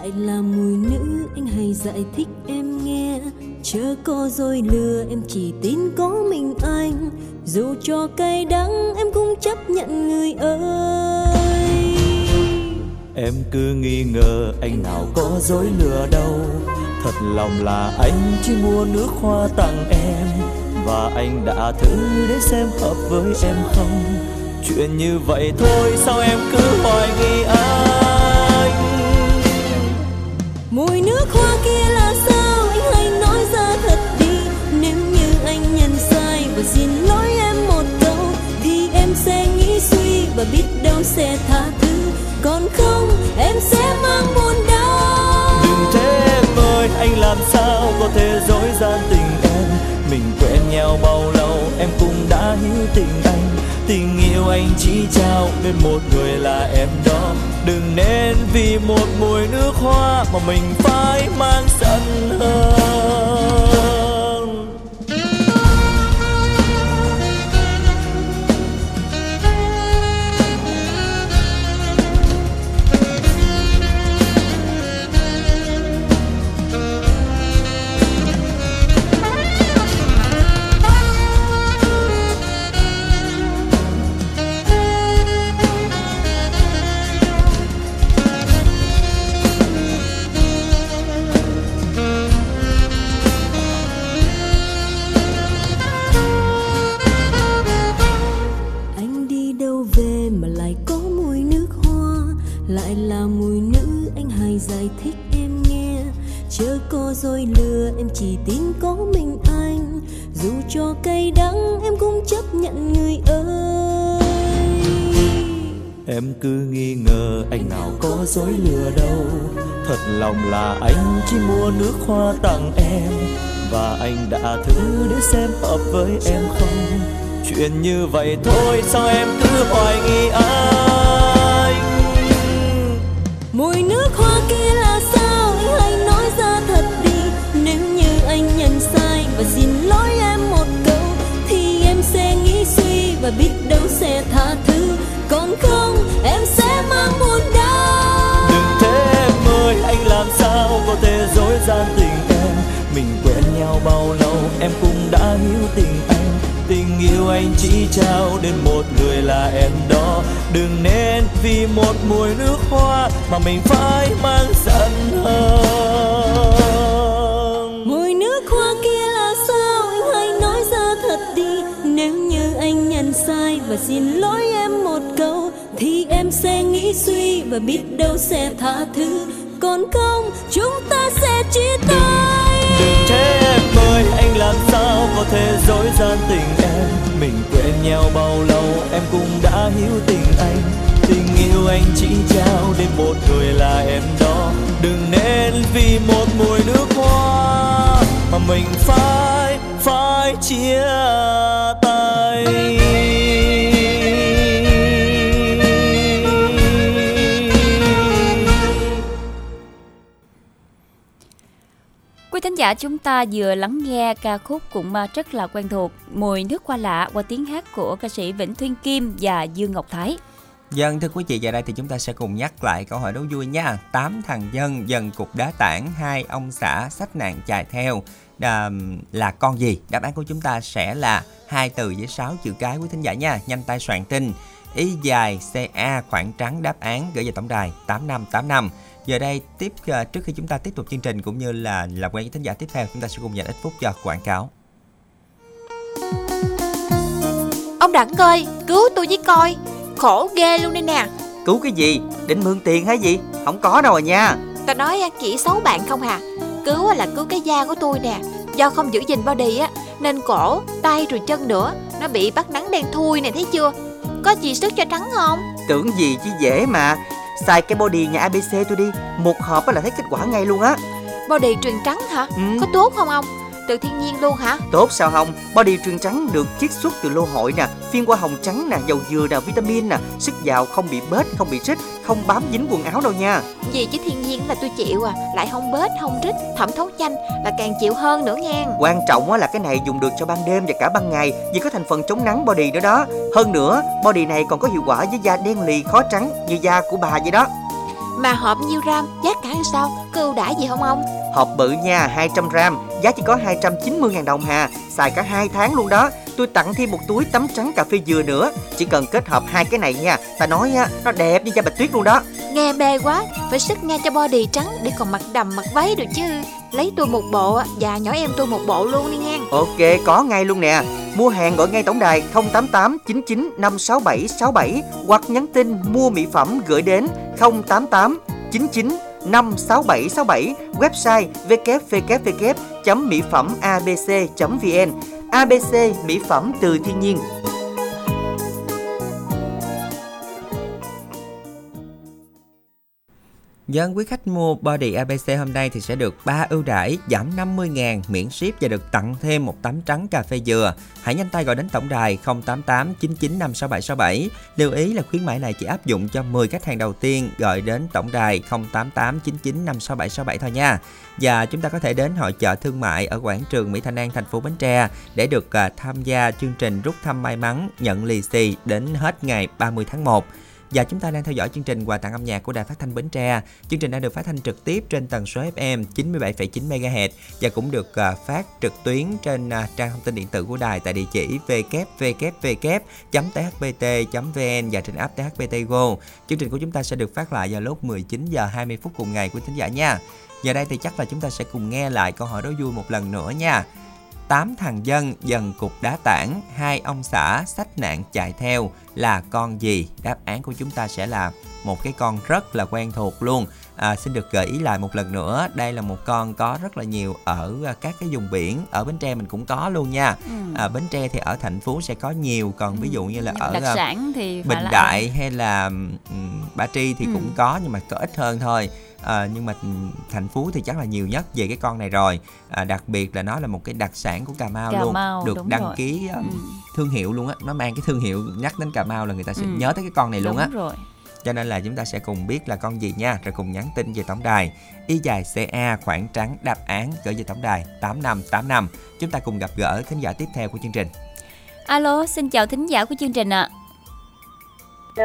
Lại là mùi nữ, anh hay giải thích em nghe. Chớ có dối lừa, em chỉ tin có mình anh. Dù cho cay đắng, em cũng chấp nhận người ơi. Em cứ nghi ngờ anh nào có dối lừa đâu. Thật lòng là anh chỉ mua nước hoa tặng em. Và anh đã thử để xem hợp với em không? Chuyện như vậy thôi, sao em cứ hoài nghi anh? Mùi nước hoa kia là sao? Anh hãy nói ra thật đi. Nếu như anh nhận sai, và xin lỗi em một câu, Thì em sẽ nghĩ suy và biết đâu sẽ tha thứ. Còn không, em sẽ mang buồn đau. Đừng thế em ơi anh làm sao có thể dối gian tình em? Mình quen nhau bao lâu, em cũng đã hiểu tình anh. Tình yêu anh chỉ trao đến một người là em đó. Đừng nên vì một mùi nước hoa mà mình phải mang sợ giả chúng ta vừa lắng nghe ca khúc cũng à, rất là quen thuộc Mùi nước hoa lạ qua tiếng hát của ca sĩ Vĩnh Thuyên Kim và Dương Ngọc Thái. Dân thưa quý vị, giờ đây thì chúng ta sẽ cùng nhắc lại câu hỏi đố vui nha. Tám thằng dân dần cục đá tảng, hai ông xã sách nạn chài theo Đà, là con gì? Đáp án của chúng ta sẽ là hai từ với sáu chữ cái quý thính giả nha. Nhanh tay soạn tin. Y dài CA khoảng trắng đáp án gửi về tổng đài 8585. Giờ đây tiếp ờ, trước khi chúng ta tiếp tục chương trình cũng như là làm quen với thính giả tiếp theo, chúng ta sẽ cùng dành ít phút cho quảng cáo. Ông Đặng ơi cứu tôi với coi Khổ ghê luôn đây nè Cứu cái gì? Định mượn tiền hay gì? Không có đâu à nha Ta nói chỉ xấu bạn không hà Cứu là cứu cái da của tôi nè Do không giữ gìn body á Nên cổ, tay rồi chân nữa Nó bị bắt nắng đen thui nè thấy chưa Có gì sức cho trắng không? Tưởng gì chứ dễ mà. Xài cái body nhà ABC tôi đi. Một hộp là thấy kết quả ngay luôn á. Body truyền trắng hả? Ừ. Có tốt không ông Từ thiên nhiên luôn hả Tốt sao không? Body truyền trắng được chiết xuất từ lô hội nè, phiên qua hồng trắng nè, dầu dừa nè, vitamin nè, sức giàu không bị bết, không bị rít, không bám dính quần áo đâu nha. Gì chứ thiên nhiên là tôi chịu à Lại không bết không rít Thẩm thấu chanh là càng chịu hơn nữa nghe Quan trọng á là cái này dùng được cho ban đêm và cả ban ngày vì có thành phần chống nắng body nữa đó. Hơn nữa, body này còn có hiệu quả với da đen lì khó trắng như da của bà vậy đó. Mà hộp nhiêu gram Giá cả sao Có ưu đãi gì không ông Hộp bự nha, 200 gram, giá chỉ có 290.000 đồng hà, xài cả 2 tháng luôn đó. Tôi tặng thêm một túi tắm trắng cà phê dừa nữa, chỉ cần kết hợp hai cái này nha. Ta nói á, nó đẹp như da bạch tuyết luôn đó. Nghe mê quá Phải sức nghe cho body trắng Để còn mặc đầm mặc váy được chứ Lấy tôi một bộ Và nhỏ em tôi một bộ luôn đi nghe Ok, có ngay luôn nè. Mua hàng gọi ngay tổng đài 088 99 567 67 hoặc nhắn tin mua mỹ phẩm gửi đến 088 99 56767, website www.mỹphẩmabc.vn. ABC mỹ phẩm từ thiên nhiên Dân quý khách mua body ABC hôm nay thì sẽ được 3 ưu đãi, giảm 50.000 miễn ship và được tặng thêm một tấm trắng cà phê dừa. Hãy nhanh tay gọi đến tổng đài 088 99 56767. Lưu ý là khuyến mãi này chỉ áp dụng cho 10 khách hàng đầu tiên, gọi đến tổng đài 088 99 56767 thôi nha. Và chúng ta có thể đến hội chợ thương mại ở quảng trường Mỹ Thanh An, thành phố Bến Tre để được à, tham gia chương trình rút thăm may mắn, nhận lì xì đến hết ngày 30 tháng 1. Và chúng ta đang theo dõi chương trình quà tặng âm nhạc của Đài Phát thanh Bến Tre. Chương trình đã được phát thanh trực tiếp trên tần số FM 97,9 MHz và cũng được à, phát trực tuyến trên à, trang thông tin điện tử của đài tại địa chỉ www.thbt.vn và trên app THBT Go. Chương trình của chúng ta sẽ được phát lại vào lúc 19 giờ 20 phút cùng ngày của thính giả nha. Giờ đây thì chắc là chúng ta sẽ cùng nghe lại câu hỏi đố vui một lần nữa nha. Tám thằng dân dần cục đá tảng, hai ông xã sách nạn chạy theo là con gì? Đáp án của chúng ta sẽ là một cái con rất là quen thuộc luôn. À, xin được gợi ý lại một lần nữa, đây là một con có rất là nhiều ở à, các cái vùng biển, ở Bến Tre mình cũng có luôn nha. Ừ. À, Bến Tre thì ở thành phố sẽ có nhiều, còn ví dụ như là ở đặc à, sản thì Bình là Đại hay là ừm, Ba Tri thì Ừ. cũng có nhưng mà có ít hơn thôi. À, nhưng mà thành phố thì chắc là nhiều nhất về cái con này rồi. À, đặc biệt là nó là một cái đặc sản của Cà Mau Cà luôn, Mau, được đăng rồi. ký ừm, Ừ. thương hiệu luôn á. Nó mang cái thương hiệu nhắc đến Cà Mau là người ta sẽ Ừ. nhớ tới cái con này luôn đúng á. rồi Cho nên là chúng ta sẽ cùng biết là con gì nha, rồi cùng nhắn tin về tổng đài y dài CA khoảng trắng đáp án gửi về tổng đài 8585. Chúng ta cùng gặp gỡ thính giả tiếp theo của chương trình. alo xin chào thính giả của chương trình ạ dạ,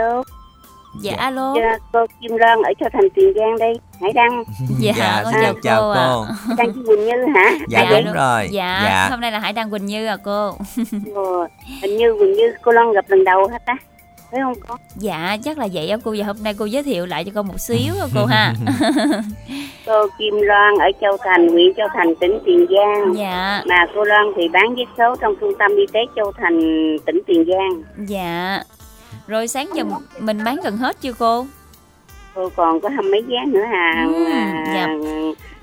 Dạ. alo Dạ, cô Kim Loan ở Châu Thành Tiền Giang đây. Hải Đăng, dạ, con xin chào chào cô cô. Đăng Chi Quỳnh Như hả? Dạ, Dạ, đúng rồi. dạ, dạ. hôm nay là hải đăng quỳnh như à cô Ồ, hình như Quỳnh Như cô Loan gặp lần đầu hả ta? Phải không con? dạ chắc là vậy á cô và hôm nay cô giới thiệu lại cho con một xíu á cô ha Cô Kim Loan ở Châu Thành, huyện Châu Thành, tỉnh Tiền Giang. dạ Mà cô Loan thì bán vé số trong trung tâm y tế Châu Thành, tỉnh Tiền Giang. dạ rồi sáng giờ mình bán gần hết chưa cô Cô còn có hăm mấy vé nữa à. Ừ, à dạ.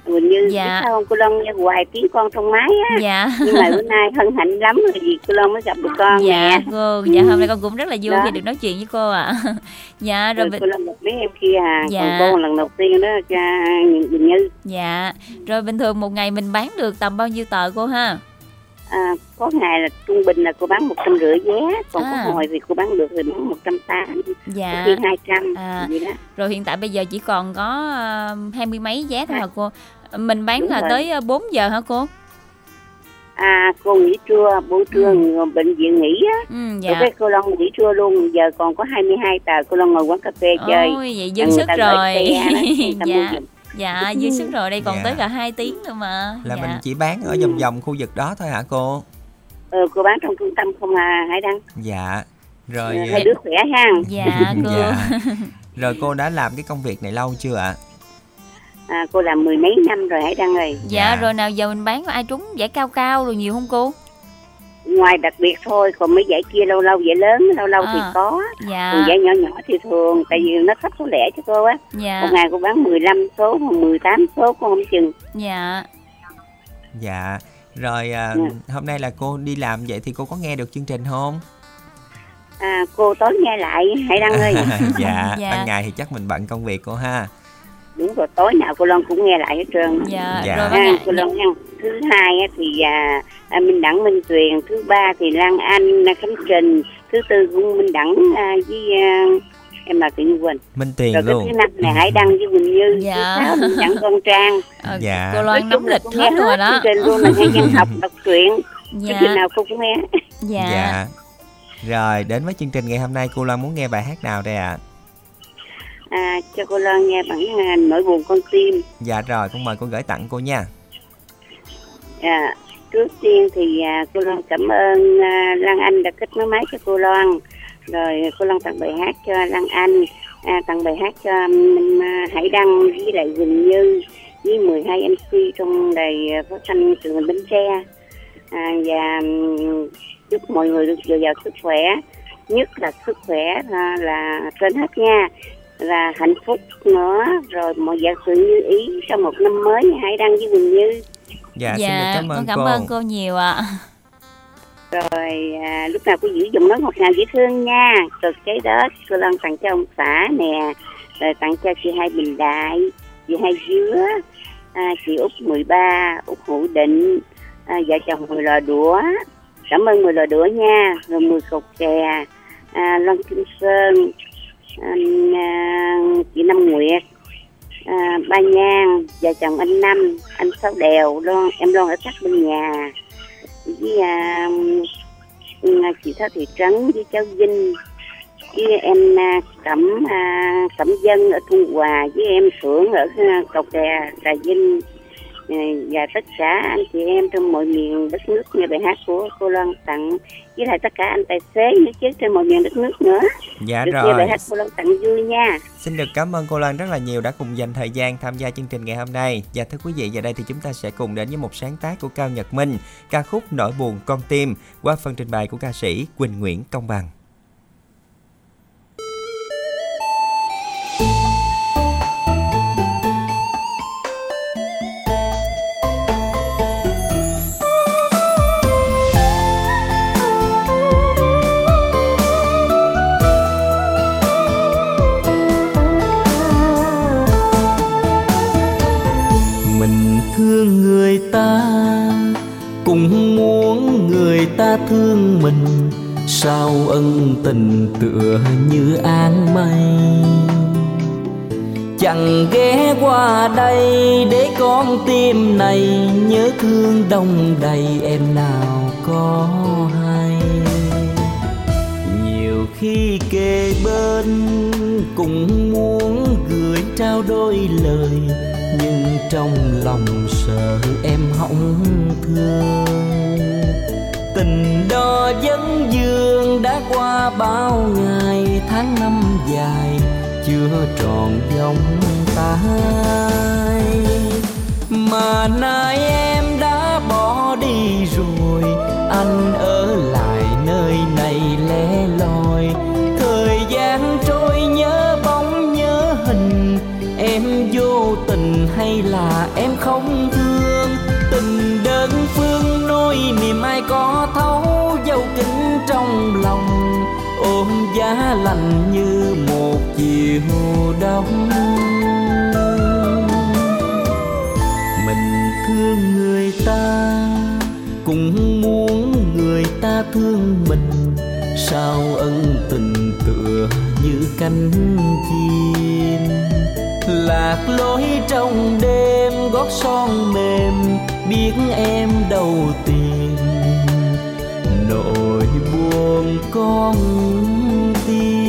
Quỳnh Như Dạ. sao không? Cô Loan nghe hoài tiếng con trong máy á. dạ Nhưng mà bữa nay hân hạnh lắm rồi vì cô Loan mới gặp được con dạ nè. cô dạ hôm nay con cũng rất là vui Đó. khi được nói chuyện với cô ạ dạ rồi Rồi bình- cô Loan gặp mấy em kia à. Dạ. Còn cô lần đầu tiên đó cha Quỳnh Như. dạ rồi bình thường một ngày mình bán được tầm bao nhiêu tờ cô ha À, có ngày là trung bình là cô bán một trăm rưỡi vé còn À. có hồi thì cô bán được thì bán một trăm tám dạ. khi hai trăm À. vậy đó. rồi hiện tại bây giờ chỉ còn có ờ, hai mươi mấy vé thôi hả cô? Mình bán Đúng là rồi. tới ờ, 4 giờ hả cô? À cô nghỉ trưa buổi trưa người bệnh viện nghỉ á. Ừ dạ. Cái cô Long nghỉ trưa luôn giờ còn có 22 tờ cô Long ngồi quán cà phê chơi. Ôi vậy dư sức rồi. xe dạ. Dạ dư sức rồi đây còn Dạ. tới cả 2 tiếng nữa mà Là dạ. mình chỉ bán ở vòng vòng khu vực đó thôi hả cô? ừ, cô bán trong trung tâm không à Hải Đăng Dạ. Rồi Ừ, hai đứa khỏe ha dạ cô dạ. Rồi cô đã làm cái công việc này lâu chưa ạ? à, cô làm mười mấy năm rồi Hải Đăng ơi dạ Dạ. rồi nào giờ mình bán có ai trúng giải cao cao rồi nhiều không cô ngoài đặc biệt thôi còn mấy giải kia lâu lâu giải lớn lâu lâu thì À. có dạ còn giải nhỏ nhỏ thì thường tại vì nó sắp số lẻ cho cô á dạ một ngày cô bán 15 số hoặc 18 số cô không chừng dạ Dạ. Rồi à, Dạ. hôm nay là cô đi làm vậy thì cô có nghe được chương trình không? à, cô tối nghe lại hãy đăng ơi dạ, Dạ. ban ngày thì chắc mình bận công việc cô ha đúng rồi tối nào cô Loan cũng nghe lại hết trơn Dạ, Dạ. rồi à, cô Loan nha thứ hai á thì à, à, Minh Đẳng Minh Tuyền thứ ba thì Lan Anh à, Khánh Trình thứ tư cũng Minh Đẳng à, với à, em là tự nhiên quên minh tiền rồi cái luôn thứ năm này Hải Đăng với Quỳnh Như Dạ. thứ sáu Minh Đẳng Con Trang Ờ, Dạ. Cô Loan là lịch hết rồi đó. chương trình luôn là nghe văn học đọc truyện chương trình Dạ. nào cô cũng nghe Dạ. dạ rồi đến với chương trình ngày hôm nay cô Loan muốn nghe bài hát nào đây ạ à, cho cô Loan nghe bản à, nỗi buồn con tim dạ rồi con mời cô gửi tặng cô nha À, trước tiên thì à, cô Loan cảm ơn à, Lan Anh đã kết nối máy cho cô Loan. Rồi cô Loan tặng bài hát cho Lan Anh, à, tặng bài hát cho um, à, Hải Đăng với lại Quỳnh Như với 12 MC trong đài à, phát thanh truyền hình Bến Tre. À, và chúc mọi người được dồi dào sức khỏe, nhất là sức khỏe à, là trên hết nha là hạnh phúc nữa rồi mọi vật sự như ý trong một năm mới Hải Đăng với Quỳnh Như dạ, xin được Dạ, cảm ơn con cảm cô. ơn cô nhiều ạ. rồi à, lúc nào cô giữ giọng nói ngọt ngào dễ thương nha. Rồi cái đó cô Loan tặng cho ông xã nè rồi tặng cho chị hai bình đại chị hai dứa à, chị út 13 út hữu định à, vợ chồng mười lò đũa. Cảm ơn mười lò đũa nha. Rồi mười cục chè à, Loan Kim Sơn à, à, chị Năm Nguyệt à, ba Nhan vợ chồng anh Năm anh Sáu Đèo luôn em luôn ở sát bên nhà. Với à, chị Thơ Thị Trấn với cháu Vinh. Với em à, Cẩm à, Cẩm Dân ở Thu Hòa với em sưởng ở à, Cầu Kè Trà Vinh và tất cả anh chị em trong mọi miền đất nước nghe bài hát của cô Loan tặng với lại tất cả anh tài xế nữa chứ trên mọi miền đất nước nữa dạ được nghe rồi bài hát cô Loan tặng vui nha Xin được cảm ơn cô Loan rất là nhiều đã cùng dành thời gian tham gia chương trình ngày hôm nay. Và thưa quý vị, giờ đây thì chúng ta sẽ cùng đến với một sáng tác của Cao Nhật Minh, ca khúc Nỗi buồn con tim qua phần trình bày của ca sĩ Quỳnh Nguyễn Công Bằng. Người ta, cũng muốn người ta thương mình. Sao ân tình tựa như áng mây chẳng ghé qua đây để con tim này nhớ thương đông đầy em nào có hay nhiều khi kề bên cũng muốn gửi trao đôi lời, nhưng trong lòng sợ em hỏng thương. Tình đó vẫn dương đã qua bao ngày, tháng năm dài, chưa tròn vòng tay. Mà nay em đã bỏ đi rồi, anh ở lại hay là em không thương. Tình đơn phương nỗi niềm ai có thấu dâu kính trong lòng. Ôm giá lạnh như một chiều đông. Mình thương người ta, cũng muốn người ta thương mình. Sao ân tình tựa như cánh chim. Lạc lối trong đêm, gót son mềm, biết em đầu tiên nỗi buồn con tim.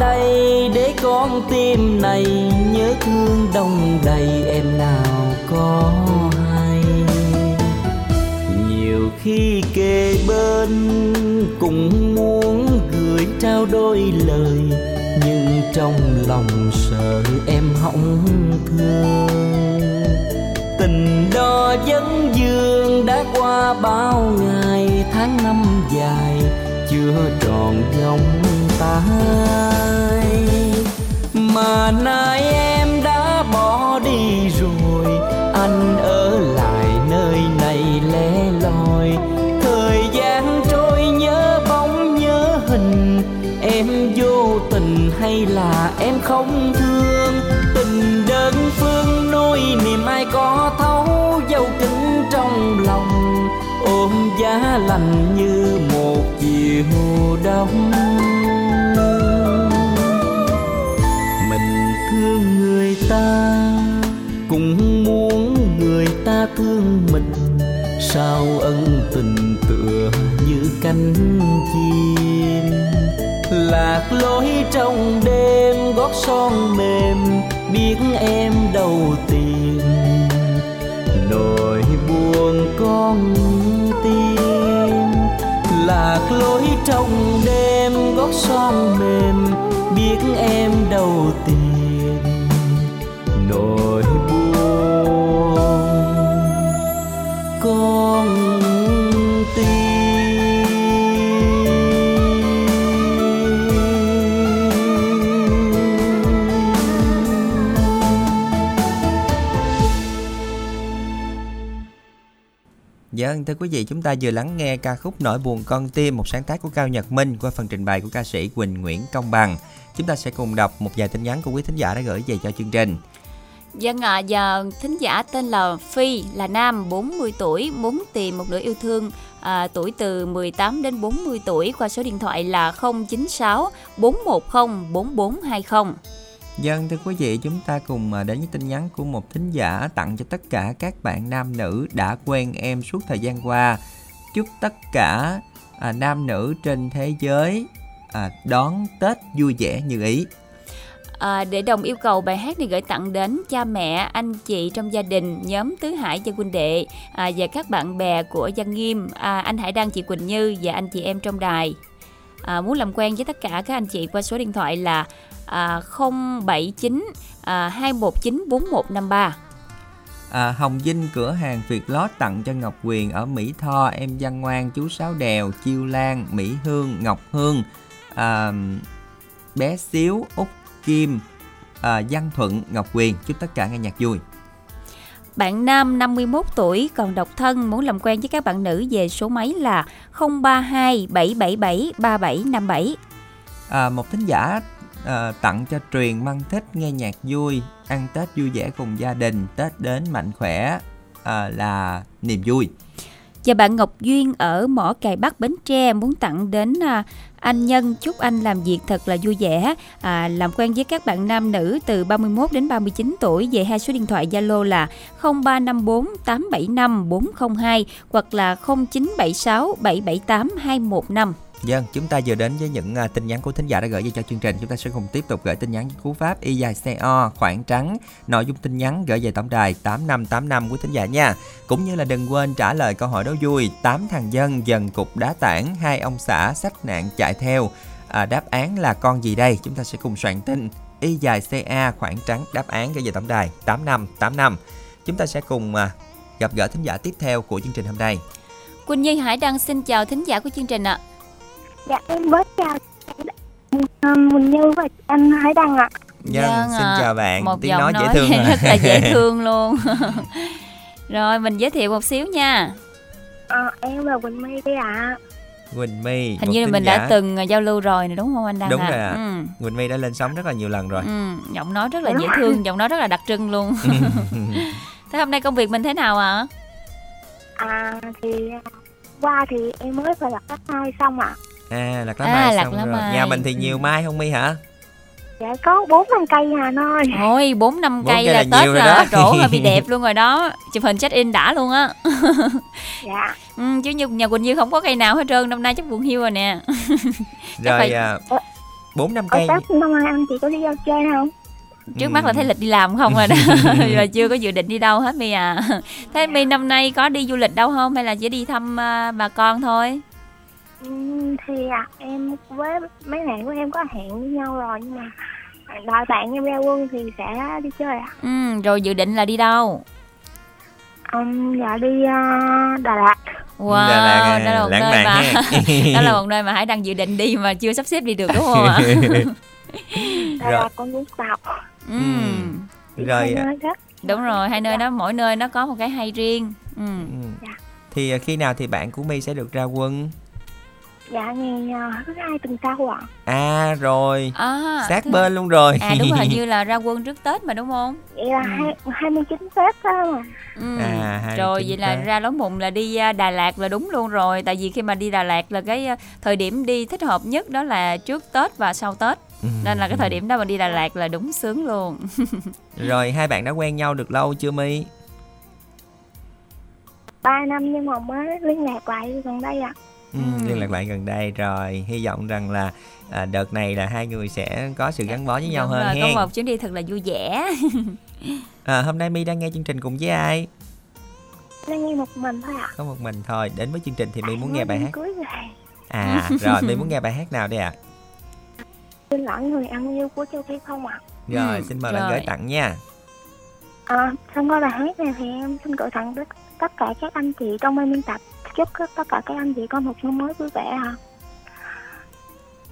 Đây để con tim này nhớ thương đông đầy em nào có hay. Nhiều khi kề bên cũng muốn gửi trao đôi lời, nhưng trong lòng sợ em hỏng thương. Tình đó vẫn dương đã qua bao ngày, tháng năm dài, chưa tròn vòng tay. Mà nay em đã bỏ đi rồi, anh ở lại nơi này lẻ loi. Thời gian trôi nhớ bóng nhớ hình, em vô tình hay là em không thương? Tình đơn phương nỗi niềm ai có thấu dâu kính trong lòng, ôm giá lạnh như một chiều đông. Biết em đầu tiên nỗi buồn con tim, lạc lối trong đêm gót son mềm, biết em đầu tiên ơn thưa quý vị, chúng ta vừa lắng nghe ca khúc Nỗi buồn con tim, một sáng tác của Cao Nhật Minh qua phần trình bày của ca sĩ Quỳnh Nguyễn Công Bằng. Chúng ta sẽ cùng đọc một vài tin nhắn của quý thính giả đã gửi về cho chương trình. Dân ạ, à, giờ thính giả tên là Phi, là nam, 40 tuổi, muốn tìm một nửa yêu thương à, tuổi từ 18 đến 40 tuổi qua số điện thoại là 096 410 4420. Dân thưa quý vị, chúng ta cùng à, đến với tin nhắn của một thính giả tặng cho tất cả các bạn nam nữ đã quen em suốt thời gian qua. Chúc tất cả à, nam nữ trên thế giới à, đón Tết vui vẻ như ý. À, để đồng yêu cầu bài hát này gửi tặng đến cha mẹ, anh chị trong gia đình, nhóm Tứ Hải và Quỳnh Đệ à, và các bạn bè của Văn Nghiêm, à, anh Hải Đăng, chị Quỳnh Như và anh chị em trong đài. À, muốn làm quen với tất cả các anh chị qua số điện thoại là à, 079 à, 219 4153. À, Hồng Vinh cửa hàng Việt Lót tặng cho Ngọc Quyền ở Mỹ Tho, em Văn Ngoan, chú Sáu Đèo, Chiêu Lan, Mỹ Hương, Ngọc Hương, à, bé Xíu, Úc Kim, à, Văn Thuận, Ngọc Quyền. Chúc tất cả nghe nhạc vui. Bạn nam 51 tuổi còn độc thân muốn làm quen với các bạn nữ về số máy là 032 777 3757. À, một thính giả à, tặng cho truyền mang thích nghe nhạc vui, ăn Tết vui vẻ cùng gia đình, Tết đến mạnh khỏe à, là niềm vui. Và bạn Ngọc Duyên ở Mỏ Cày Bắc Bến Tre muốn tặng đến à, anh Nhân chúc anh làm việc thật là vui vẻ, à, làm quen với các bạn nam nữ từ 31 đến 39 tuổi về hai số điện thoại Zalo là 0354 875 402 hoặc là 0976 778 215. Vâng, chúng ta vừa đến với những uh, tin nhắn của thính giả đã gửi về cho chương trình. Chúng ta sẽ cùng tiếp tục gửi tin nhắn với cú pháp y dài CO khoảng trắng. Nội dung tin nhắn gửi về tổng đài 8585 của thính giả nha. Cũng như là đừng quên trả lời câu hỏi đố vui. Tám thằng dân dần cục đá tảng, hai ông xã sách nạn chạy theo. À, đáp án là con gì đây? Chúng ta sẽ cùng soạn tin y dài CA khoảng trắng đáp án gửi về tổng đài 8585. Chúng ta sẽ cùng à, gặp gỡ thính giả tiếp theo của chương trình hôm nay. Quỳnh Nhi Hải Đăng xin chào thính giả của chương trình ạ. À. Dạ em mới chào Quỳnh Như và anh Hải Đăng ạ. Vâng, vâng xin à. chào bạn. Một Tiếng nói, nói dễ thương rất là dễ thương luôn. Rồi mình giới thiệu một xíu nha. À, em là Quỳnh My đây ạ. À. Quỳnh My hình như là mình giả... đã từng giao lưu rồi này đúng không anh Đăng đúng à? rồi ạ ừ. Quỳnh My đã lên sóng rất là nhiều lần rồi ừ. giọng nói rất là dễ thương giọng nói rất là đặc trưng luôn thế hôm nay công việc mình thế nào ạ à? à thì qua thì em mới phải đặt cấp hai xong ạ à. À lạc lá à, mai lạc xong lá rồi. Mai. Nhà mình thì nhiều mai không Mi hả? Dạ có bốn năm cây hà thôi. Thôi bốn năm cây là, là Tết rồi đó. Trổ là bị đẹp luôn rồi đó. Chụp hình check in đã luôn á. dạ. Ừ, chứ như nhà Quỳnh Như không có cây nào hết trơn năm nay chắc buồn hiu rồi nè. rồi phải... à, bốn năm cây. Ở năm nay anh chị có đi đâu chơi không? trước mắt là thấy lịch đi làm không rồi đó rồi chưa có dự định đi đâu hết mi à thế mi năm nay có đi du lịch đâu không hay là chỉ đi thăm à, bà con thôi thì à, em với mấy bạn của em có hẹn với nhau rồi nhưng mà đợi bạn em ra quân thì sẽ đi chơi ạ. ừ, rồi dự định là đi đâu Um, dạ đi uh, Đà Lạt. Wow, Đà Lạt, đó là một lãng nơi mà đó là một nơi mà Hải đang dự định đi mà chưa sắp xếp đi được đúng không ạ? Đà Rồi. Lạt con Vũng Tàu. ừ. rồi đó. Đúng rồi, hai nơi đó mỗi nơi nó có một cái hay riêng. Ừ. ừ. thì à, khi nào thì bạn của My sẽ được ra quân Dạ ngày thứ hai tuần sau ạ. à rồi À, sát thứ- bên luôn rồi À đúng rồi, như là ra quân trước Tết mà đúng không? Vậy là hai, 29 Tết đó mà. Ừ. À, rồi mươi vậy chín là Tết. ra lối mùng là đi à, Đà Lạt là đúng luôn rồi tại vì khi mà đi Đà Lạt là cái à, thời điểm đi thích hợp nhất đó là trước Tết và sau Tết Ừ. nên là cái thời điểm đó mà đi Đà Lạt là đúng sướng luôn rồi hai bạn đã quen nhau được lâu chưa My 3 năm nhưng mà mới liên lạc lại gần đây ạ. Ừ, liên lạc lại gần đây rồi. Hy vọng rằng là à, đợt này là hai người sẽ có sự gắn bó với nhau Đúng hơn rồi, hen. có một chuyến đi thật là vui vẻ. À, hôm nay My đang nghe chương trình cùng với ai? Đang nghe một mình thôi ạ. có một mình thôi. Đến với chương trình thì My muốn nghe bài hát. Cưới về. à rồi My muốn nghe bài hát nào đây ạ? Xin lỗi người ăn yêu của Châu Phi không ạ. rồi Ừ, xin mời bạn rồi. gửi tặng nha. À, xong qua bài hát này thì em xin gửi tặng tất, tất cả các anh chị trong ban biên tập chúc các, tất cả các anh chị có một năm mới vui vẻ ha.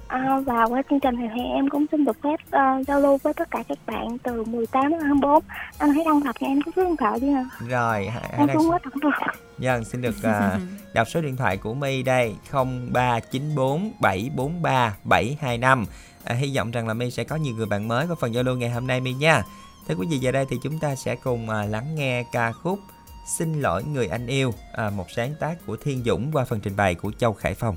À, và qua chương trình này thì em cũng xin được phép ờ, giao lưu với tất cả các bạn từ 18 đến 24 anh hãy đăng nhập cho em cái số điện thoại đi nè rồi hãy- em đang không có đọc được. Vâng, xin được à, đọc số điện thoại của My đây 0394 743 725 à, Hy vọng rằng là My sẽ có nhiều người bạn mới vào phần giao lưu ngày hôm nay My nha. Thưa quý vị, giờ đây thì chúng ta sẽ cùng à, lắng nghe ca khúc Xin lỗi người anh yêu. À, Một sáng tác của Thiên Dũng qua phần trình bày của Châu Khải Phong.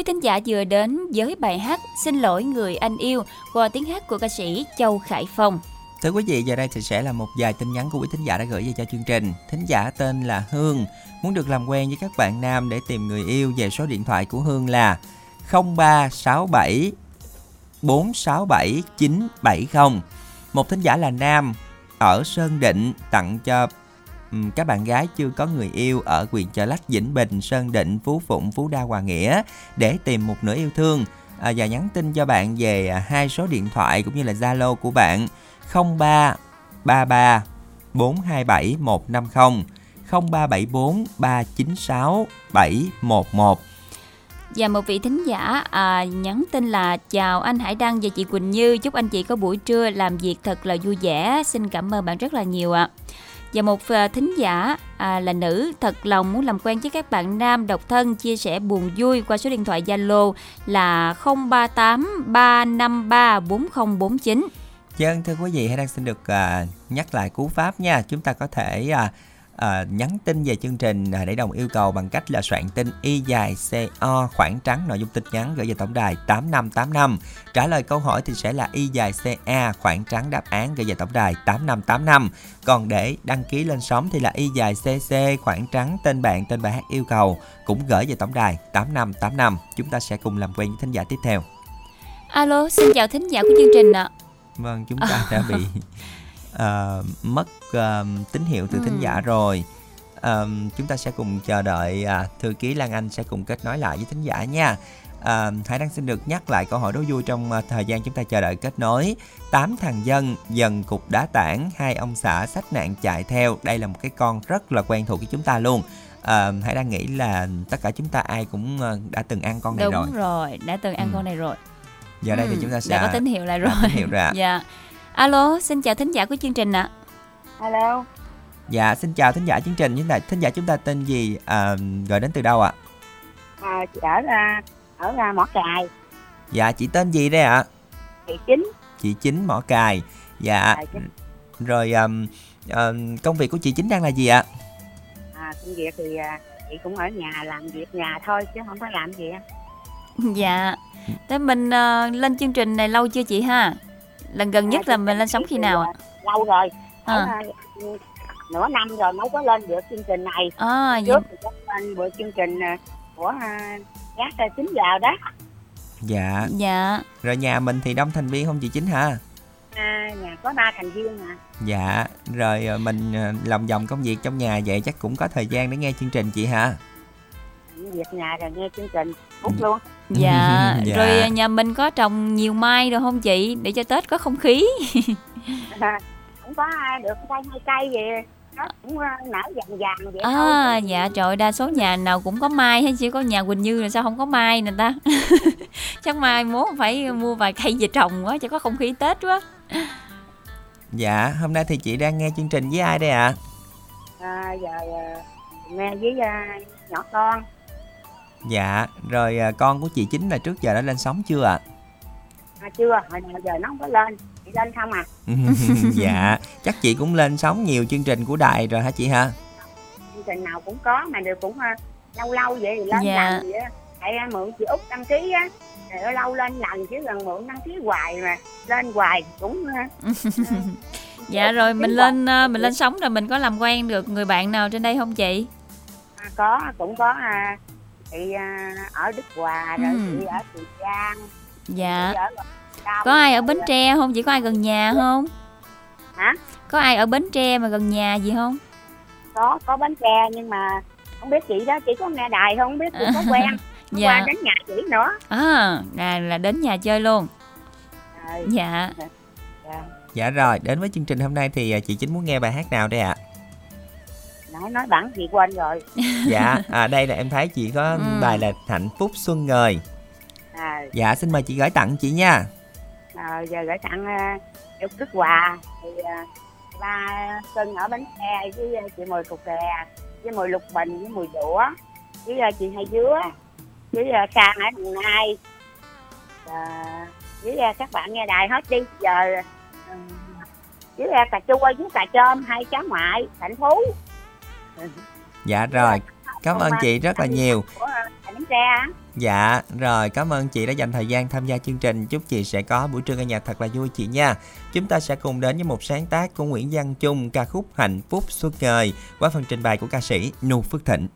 Quý thính giả vừa đến với bài hát Xin lỗi người anh yêu qua tiếng hát của ca sĩ Châu Khải Phong. Thưa quý vị, giờ đây thì sẽ là một vài tin nhắn của quý thính giả đã gửi về cho chương trình. Thính giả tên là Hương, muốn được làm quen với các bạn nam để tìm người yêu về số điện thoại của Hương là 0367 467 970. Một thính giả là Nam ở Sơn Định tặng cho Ừ, các bạn gái chưa có người yêu ở quyền Chợ Lách, Vĩnh Bình, Sơn Định, Phú Phụng, Phú Đa, Hòa Nghĩa để tìm một nửa yêu thương. À, và nhắn tin cho bạn về à, hai số điện thoại cũng như là Zalo của bạn. 03 33 427 150 0374 396 711 Và một vị thính giả à, nhắn tin là Chào anh Hải Đăng và chị Quỳnh Như Chúc anh chị có buổi trưa làm việc thật là vui vẻ. Xin cảm ơn bạn rất là nhiều ạ. Và một à, thính giả à, là nữ Thật lòng muốn làm quen với các bạn nam độc thân Chia sẻ buồn vui qua số điện thoại Zalo là 038 353 4049 Dân thưa quý vị, hãy đang xin được à, nhắc lại cú pháp nha. Chúng ta có thể à, à, nhắn tin về chương trình à, để đồng yêu cầu bằng cách là soạn tin y dài CO khoảng trắng nội dung tin nhắn gửi về tổng đài 8585. Trả lời câu hỏi thì sẽ là y dài CA khoảng trắng đáp án gửi về tổng đài 8585. Còn để đăng ký lên sóng thì là y dài CC khoảng trắng tên bạn tên bài hát yêu cầu cũng gửi về tổng đài 8585. Chúng ta sẽ cùng làm quen với thính giả tiếp theo. Alo, xin chào thính giả của chương trình ạ Vâng, chúng ta đã bị ờ, mất ờ, tín hiệu từ thính Ừ. giả rồi. Ờ, chúng ta sẽ cùng chờ đợi à, thư ký Lan Anh sẽ cùng kết nối lại với thính giả nha. À, Hải đang xin được nhắc lại câu hỏi đố vui trong thời gian chúng ta chờ đợi kết nối. Tám thằng dân dần cục đá tảng, hai ông xã sách nạn chạy theo. Đây là một cái con rất là quen thuộc với chúng ta luôn. À, Hải đang nghĩ là tất cả chúng ta ai cũng đã từng ăn con này Đúng rồi. rồi. đã từng ăn Ừ. con này rồi Giờ đây thì Ừ, chúng ta sẽ Đã có tín hiệu lại rồi tín hiệu rồi. Dạ Alo, xin chào thính giả của chương trình ạ alo Dạ, xin chào thính giả chương trình. Thính giả, thính giả chúng ta tên gì? À, gọi đến từ đâu ạ? à, chị ở à, ở à, mỏ cài Dạ, chị tên gì đây ạ? chị chính Chị Chính Mỏ Cài. Dạ. À, Chính. Rồi um, um, công việc của chị Chính đang là gì ạ? à, công việc thì à, chị cũng ở nhà làm việc nhà thôi chứ không có làm gì. Dạ. Thế mình ờ, lên chương trình này lâu chưa chị ha? Lần gần nhất là mình lên sóng khi nào ạ? lâu rồi À. Ở, ừ, nửa năm rồi mới có lên được chương trình này À, trước thì có lên buổi chương trình à, của à, gác à, chín giờ đó Dạ. Dạ. Rồi nhà mình thì đông thành viên không chị Chính hả? à, nhà có ba thành viên mà Dạ. Rồi mình lòng vòng công việc trong nhà vậy chắc cũng có thời gian để nghe chương trình chị hả? Việc nhà rồi nghe chương trình phút luôn Dạ. Dạ. Rồi ờ, nhà mình có trồng nhiều mai rồi không chị? Để cho Tết có không khí. cũng có à, được cây hai cây vậy nó cũng à, nở vàng vàng vậy À, thôi dạ trời đa số nhà nào cũng có mai hay chỉ có nhà Quỳnh Như là sao không có mai nè ta chắc mai muốn phải mua vài cây về trồng quá cho có không khí Tết quá Dạ. Hôm nay thì chị đang nghe chương trình với ai đây ạ? à, giờ à, nghe với à, nhỏ con Dạ. Rồi ờ, con của chị Chính là trước giờ đã lên sóng chưa ạ? à, chưa hồi nào giờ nó không có lên chỉ lên không à dạ. Chắc chị cũng lên sóng nhiều chương trình của đài rồi hả chị hả? chương trình nào cũng có mà đều cũng à, lâu lâu vậy thì lên Dạ. lần vậy á tại à, mượn chị út đăng ký á rồi lâu lên lần chứ lần mượn đăng ký hoài mà lên hoài cũng à, dạ rồi mình lên mình lên sóng rồi mình có làm quen được người bạn nào trên đây không chị à, có cũng có à, chị à, ở Đức Hòa rồi Ừ. chị ở Tiền Giang. Dạ. Có ai ở Bến Tre không? Chị có ai gần nhà không? Hả? Có ai ở Bến Tre mà gần nhà gì không? Có có bánh tre nhưng mà không biết chị đó. Chị có nghe đài không? Biết chị có quen. Dạ. qua đến nhà chị nữa. À là, là đến nhà chơi luôn. Rồi, dạ. Dạ. Dạ rồi, đến với chương trình hôm nay thì ờ, chị Chính muốn nghe bài hát nào đây ạ? Nói nói bản chị quên rồi. Dạ, à, đây là em thấy chị có Ừ. bài là Hạnh Phúc Xuân Ngời. À, Dạ, xin mời chị gửi tặng chị nha. À, giờ gửi tặng uh, Đức Hòa thì à, ba Cưng ở bánh xe với à, chị Mùi Cục Kè với Mùi Lục Bình với Mùi Đũa với à, chị Hai Dứa với à, Sang ở Đồng Nai. À, với à, các bạn nghe đài hết đi giờ ừ, với à, cà chua với cà chôm hai cháu ngoại hạnh phú Dạ rồi, cảm ơn chị rất là nhiều. Dạ, rồi. Cảm ơn chị đã dành thời gian tham gia chương trình. Chúc chị sẽ có buổi trưa nghe nhạc thật là vui chị nha. Chúng ta sẽ cùng đến với một sáng tác của Nguyễn Văn Trung Ca khúc Hạnh Phúc Suốt đời Qua phần trình bày của ca sĩ nu Phước Thịnh.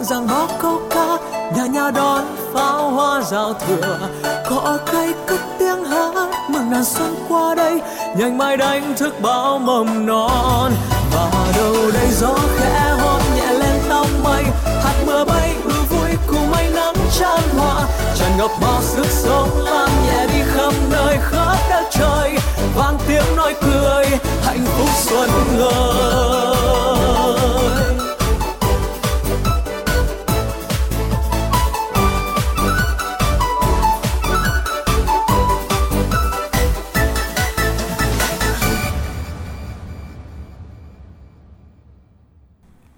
Rộn ràng bao câu ca, nhà nhà đón pháo hoa rào thừa. Cỏ cây cất tiếng hát, mừng nàng xuân qua đây nhanh mai đánh thức bao mầm non. Và đâu đây gió khẽ hôn nhẹ lên tóc mây, hạt mưa bay ưa vui cùng mây nắng tràn hòa. Tràn ngập bao sức sống lan nhẹ đi khắp nơi khắp đất trời. Vang tiếng nói cười, hạnh phúc xuân ngời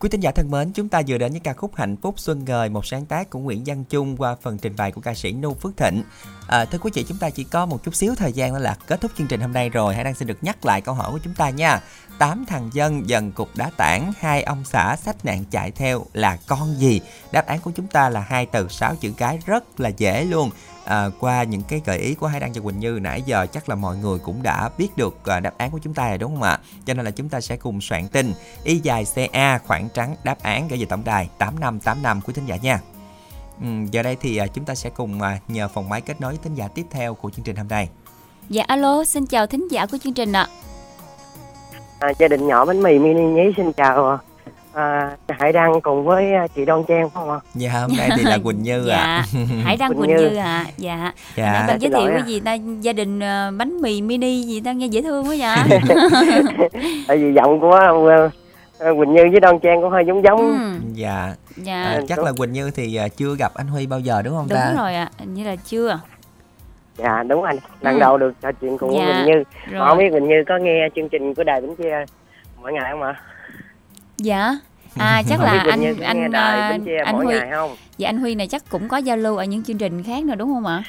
Quý thính giả thân mến, chúng ta vừa đến với ca khúc Hạnh phúc xuân ngời, một sáng tác của Nguyễn Văn Trung qua phần trình bày của ca sĩ Nu Phước Thịnh. À, thưa quý vị, chúng ta chỉ có một chút xíu thời gian đó là kết thúc chương trình hôm nay rồi. Hãy đang xin được nhắc lại câu hỏi của chúng ta nha. Tám thằng dân dần cục đá tảng, hai ông xã sách nạn chạy theo là con gì? Đáp án của chúng ta là hai từ sáu chữ cái rất là dễ luôn. À, qua những cái gợi ý của Hải Đăng và Quỳnh Như nãy giờ chắc là mọi người cũng đã biết được à, đáp án của chúng ta rồi đúng không ạ? Cho nên là chúng ta sẽ cùng soạn tin y dài CA khoảng trắng đáp án gửi về tổng đài 8585 của thính giả nha. Ừ, giờ đây thì à, chúng ta sẽ cùng à, nhờ phòng máy kết nối với thính giả tiếp theo của chương trình hôm nay. Dạ alo, xin chào thính giả của chương trình ạ. À, gia đình nhỏ bánh mì mini nhí xin chào à, Hải Đăng cùng với à, chị Đoan Trang phải không ạ? Dạ hôm nay thì là Quỳnh Như Dạ, ạ. Hải Đăng Quỳnh Quỳnh Như. Ạ. Dạ. Dạ. Nãy bạn giới thiệu cái gì ta gia đình ờ, bánh mì mini gì ta nghe dễ thương quá dạ. Tại vì giọng của à, Quỳnh Như với Đoan Trang cũng hơi giống giống. ừ, Dạ. dạ. À, chắc là Quỳnh Như thì à, chưa gặp anh Huy bao giờ đúng không Đúng ta? rồi ạ, hình như là chưa. Dạ đúng anh, lần Ừ. đầu được trò chuyện cùng Dạ, Quỳnh Như. Rồi. không biết Quỳnh Như có nghe chương trình của Đài Bến Tre mỗi ngày không ạ? Dạ. À chắc là anh anh à, Tre anh mỗi Huy? Dạ anh Huy này chắc cũng có giao lưu ở những chương trình khác nữa đúng không ạ?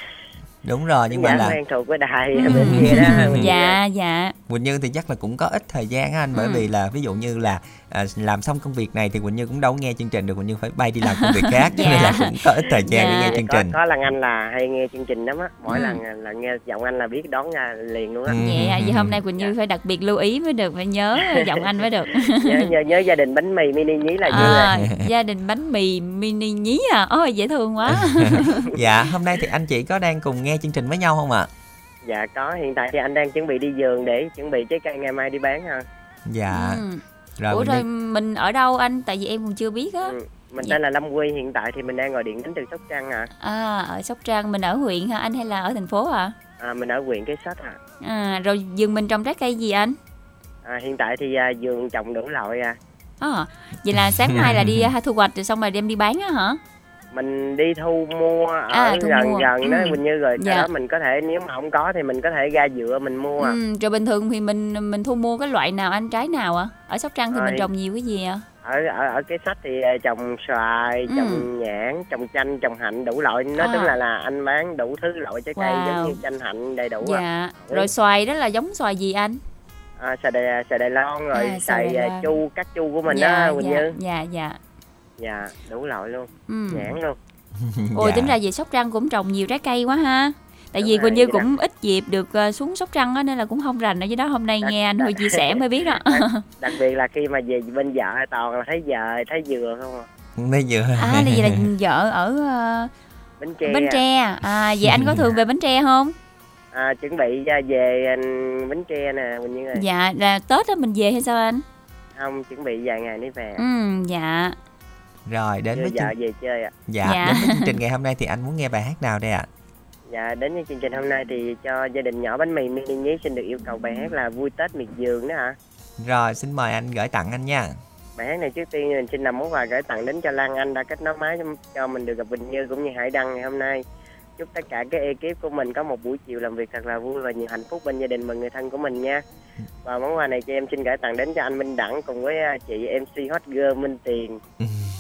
Đúng rồi nhưng mà Dạ là quen thuộc của Đài Ừ. Bến Tre đó. Dạ dạ. Quỳnh Như thì chắc là cũng có ít thời gian á anh bởi Ừ. vì là ví dụ như là à, làm xong công việc này thì Quỳnh Như cũng đâu có nghe chương trình được Quỳnh Như phải bay đi làm công việc khác cho nên là Dạ. cũng có ít thời gian Dạ. để nghe chương có, trình. có lần anh là hay nghe chương trình lắm á mỗi Ừ. lần là nghe giọng anh là biết đón ra liền luôn á Ừ. Vậy à, vậy hôm nay Quỳnh Như phải đặc biệt lưu ý mới được, phải nhớ giọng anh mới được. nhớ, nhớ, nhớ gia đình bánh mì mini nhí là À, rồi gia đình bánh mì mini nhí à ôi dễ thương quá dạ hôm nay thì anh chị có đang cùng nghe chương trình với nhau không ạ? dạ có hiện tại thì anh đang chuẩn bị đi vườn để chuẩn bị trái cây ngày mai đi bán ha Dạ. Ừ. Rồi ủa rồi Như mình ở đâu anh tại vì em còn chưa biết á ừ. mình Dạ. tên là Lâm Quy hiện tại thì mình đang gọi điện đến từ Sóc Trăng à. à ở sóc trăng mình ở huyện hả anh hay là ở thành phố à, à mình ở huyện Cái Sách à. à rồi vườn mình trồng trái cây gì anh à hiện tại thì à, vườn trồng đủ loại à à, vậy là sáng mai là đi à, thu hoạch rồi xong rồi đem đi bán á hả mình đi thu mua ở À, thu gần mua. gần đó Ừ. mình như rồi Dạ. đó mình có thể nếu mà không có thì mình có thể ra dựa mình mua à. ừ, rồi bình thường thì mình mình thu mua cái loại nào anh trái nào à ở sóc trăng thì Rồi. mình trồng nhiều cái gì à ở ở ở cái sách thì à, trồng xoài Ừ. trồng nhãn trồng chanh trồng hạnh đủ loại nói À. tức là là anh bán đủ thứ loại trái cây Wow. giống như chanh hạnh đầy đủ à. dạ Ừ. rồi xoài đó là giống xoài gì anh à xoài đài xoài đài loan rồi À, xoài xoài à, chu cắt chu của mình dạ, đó Quỳnh dạ, Như dạ dạ dạ đủ loại luôn ừ. nhãn luôn Ôi Dạ. tính ra về Sóc Trăng cũng trồng nhiều trái cây quá ha. Tại Đúng vì Quỳnh Như cũng ít dịp được ờ, xuống Sóc Trăng á nên là cũng không rành ở dưới đó. Hôm nay Đặc- nghe anh Huy đặc- chia sẻ mới biết đó. đặc biệt là khi mà về bên vợ toàn là thấy vợ thấy dừa không à Bây giờ à là vậy là vợ ở ờ, bánh tre Bến Tre. À vậy anh có thường về Bến Tre không? à, chuẩn bị về anh, bánh tre nè Quỳnh Như ơi Dạ là Tết á mình về hay sao anh? không chuẩn bị vài ngày nữa về Ừ dạ. Rồi đến với chương... về chơi ạ dạ, Dạ. đến với chương trình ngày hôm nay thì anh muốn nghe bài hát nào đây ạ? dạ đến với chương trình hôm nay thì cho gia đình nhỏ bánh mì mini nhí xin được yêu cầu bài hát là vui tết miệt vườn đó hả Rồi xin mời anh gửi tặng anh nha. bài hát này trước tiên mình xin làm món quà gửi tặng đến cho Lan Anh đã kết nối máy cho mình được gặp Bình Như cũng như Hải Đăng ngày hôm nay. Chúc tất cả cái ekip của mình có một buổi chiều làm việc thật là vui và nhiều hạnh phúc bên gia đình và người thân của mình nha. Và món quà này cho em xin gửi tặng đến cho anh Minh Đẳng cùng với à, chị MC Hot Girl Minh Tiền,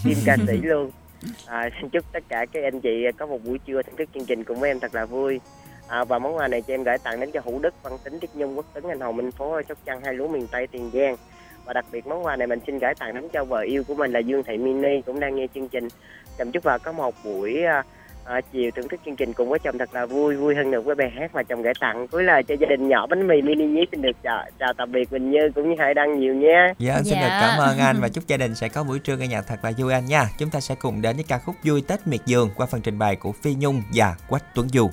team ca sĩ luôn. À, xin chúc tất cả các anh chị có một buổi trưa thưởng thức chương trình cùng với em thật là vui. À, và món quà này cho em gửi tặng đến cho Hữu Đức, Văn Tính, Tiết Nhung, Quốc Tấn, Anh Hồng, Minh Phố, Sóc Trăng, hai lúa miền Tây, Tiền Giang. Và đặc biệt món quà này mình xin gửi tặng đến cho vợ yêu của mình là Dương Thị Mini cũng đang nghe chương trình. Chồng chúc vợ có một buổi à, à, chiều thưởng thức chương trình cùng với chồng thật là vui, vui hơn nữa với bài hát mà chồng gửi tặng. Cuối lời cho gia đình nhỏ bánh mì mini nhí xin được chào, chào tạm biệt Bình Như cũng như Hải Đăng nhiều nha. Dạ, xin được Dạ. cảm ơn anh và chúc gia đình sẽ có buổi trưa nghe nhạc thật là vui anh nha. Chúng ta sẽ cùng đến với ca khúc Vui Tết Miệt Vườn qua phần trình bày của Phi Nhung và Quách Tuấn Du.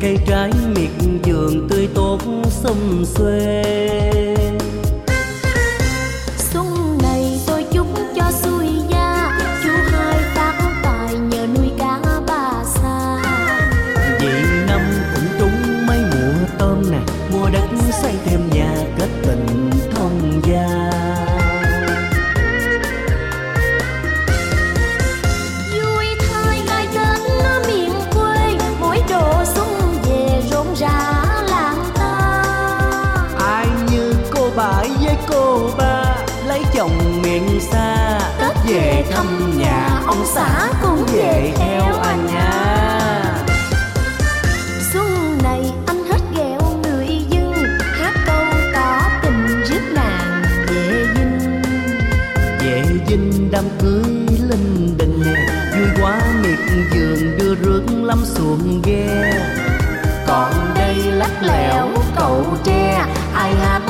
Cây trái miệt vườn tươi tốt xum xuê ông xã cũng về theo anh à. nha Xuân này anh hết ghẹo người dân Hát câu tỏ tình rước nàng về dinh Về dinh đám cưới linh đình, Vui quá miệt vườn đưa rước lắm xuồng ghe. Còn đây lắc lẻo cậu tre, Ai hát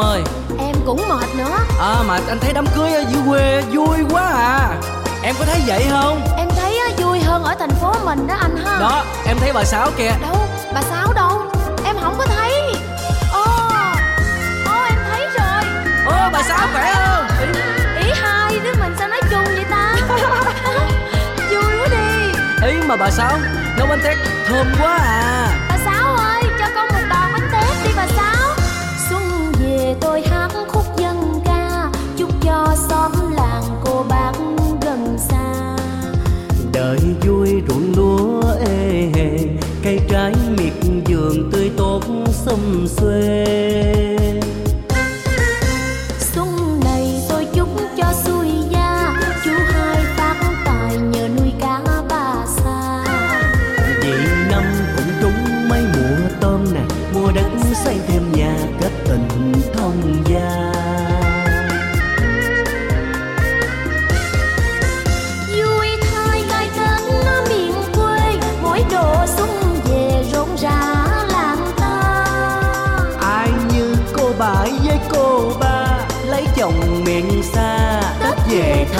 ơi. Em cũng mệt nữa. À mà anh thấy đám cưới ở dưới quê vui quá à. Em có thấy vậy không? Em thấy vui hơn ở thành phố mình đó anh ha. Đó em thấy bà Sáu kìa. Đâu bà Sáu đâu? Em không có thấy. Ồ Ồ em thấy rồi. Ô bà Sáu khỏe không? Ý hai đứa mình sao nói chung vậy ta? Vui quá đi. Ý mà bà Sáu nấu bánh tét thơm quá à về tôi hát khúc dân ca. Chúc cho xóm làng cô bác gần xa. Đời vui ruộng lúa ê hề, Cây trái miệt vườn tươi tốt xum xuê.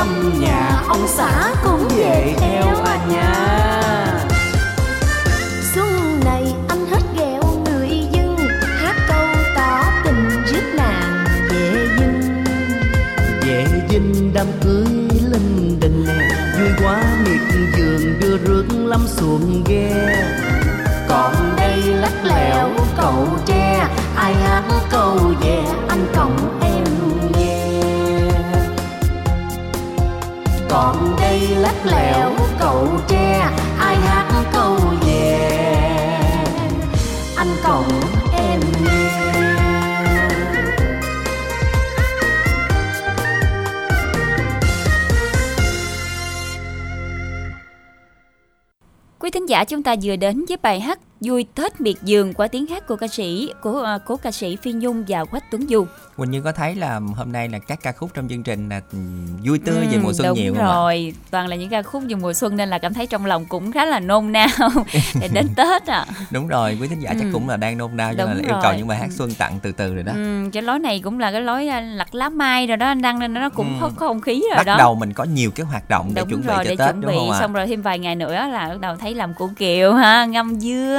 Thăm nhà ông xã cũng về theo anh nha. Xuân này anh hết ghẹo người dân Hát câu tỏ tình rước nàng về dinh. Về dinh đám cưới linh đình Vui quá miệt vườn đưa rước lắm xuồng ghe. Còn đây lắc lẻo cầu tre Ai hát câu về anh Còn đây lắc lẻo cầu tre, Ai hát câu về. Anh cổng em nghe. Quý giả chúng ta vừa đến với bài hát Vui Tết miệt vườn qua tiếng hát của ca sĩ của à, cố ca sĩ Phi Nhung và Quách Tuấn Du. Quỳnh Như có thấy là hôm nay là các ca khúc trong chương trình là ừ, vui tươi về mùa xuân đúng nhiều không ạ? rồi, toàn là những ca khúc về mùa xuân nên là cảm thấy trong lòng cũng khá là nôn nao để đến Tết à. Đúng rồi, quý thính giả chắc Ừ. cũng là đang nôn nao cho Đúng nên là yêu cầu rồi. những bài hát xuân tặng từ từ rồi đó. Ừ, cái lối này cũng là cái lối à, lặt lá mai rồi đó anh đăng nên nó cũng Ừ. có, có không khí rồi Bắt đó. đầu mình có nhiều cái hoạt động để đúng chuẩn bị rồi cho để Tết chuẩn đúng bị không ạ? xong rồi thêm vài ngày nữa là bắt đầu thấy làm củ kiệu ha ngâm dưa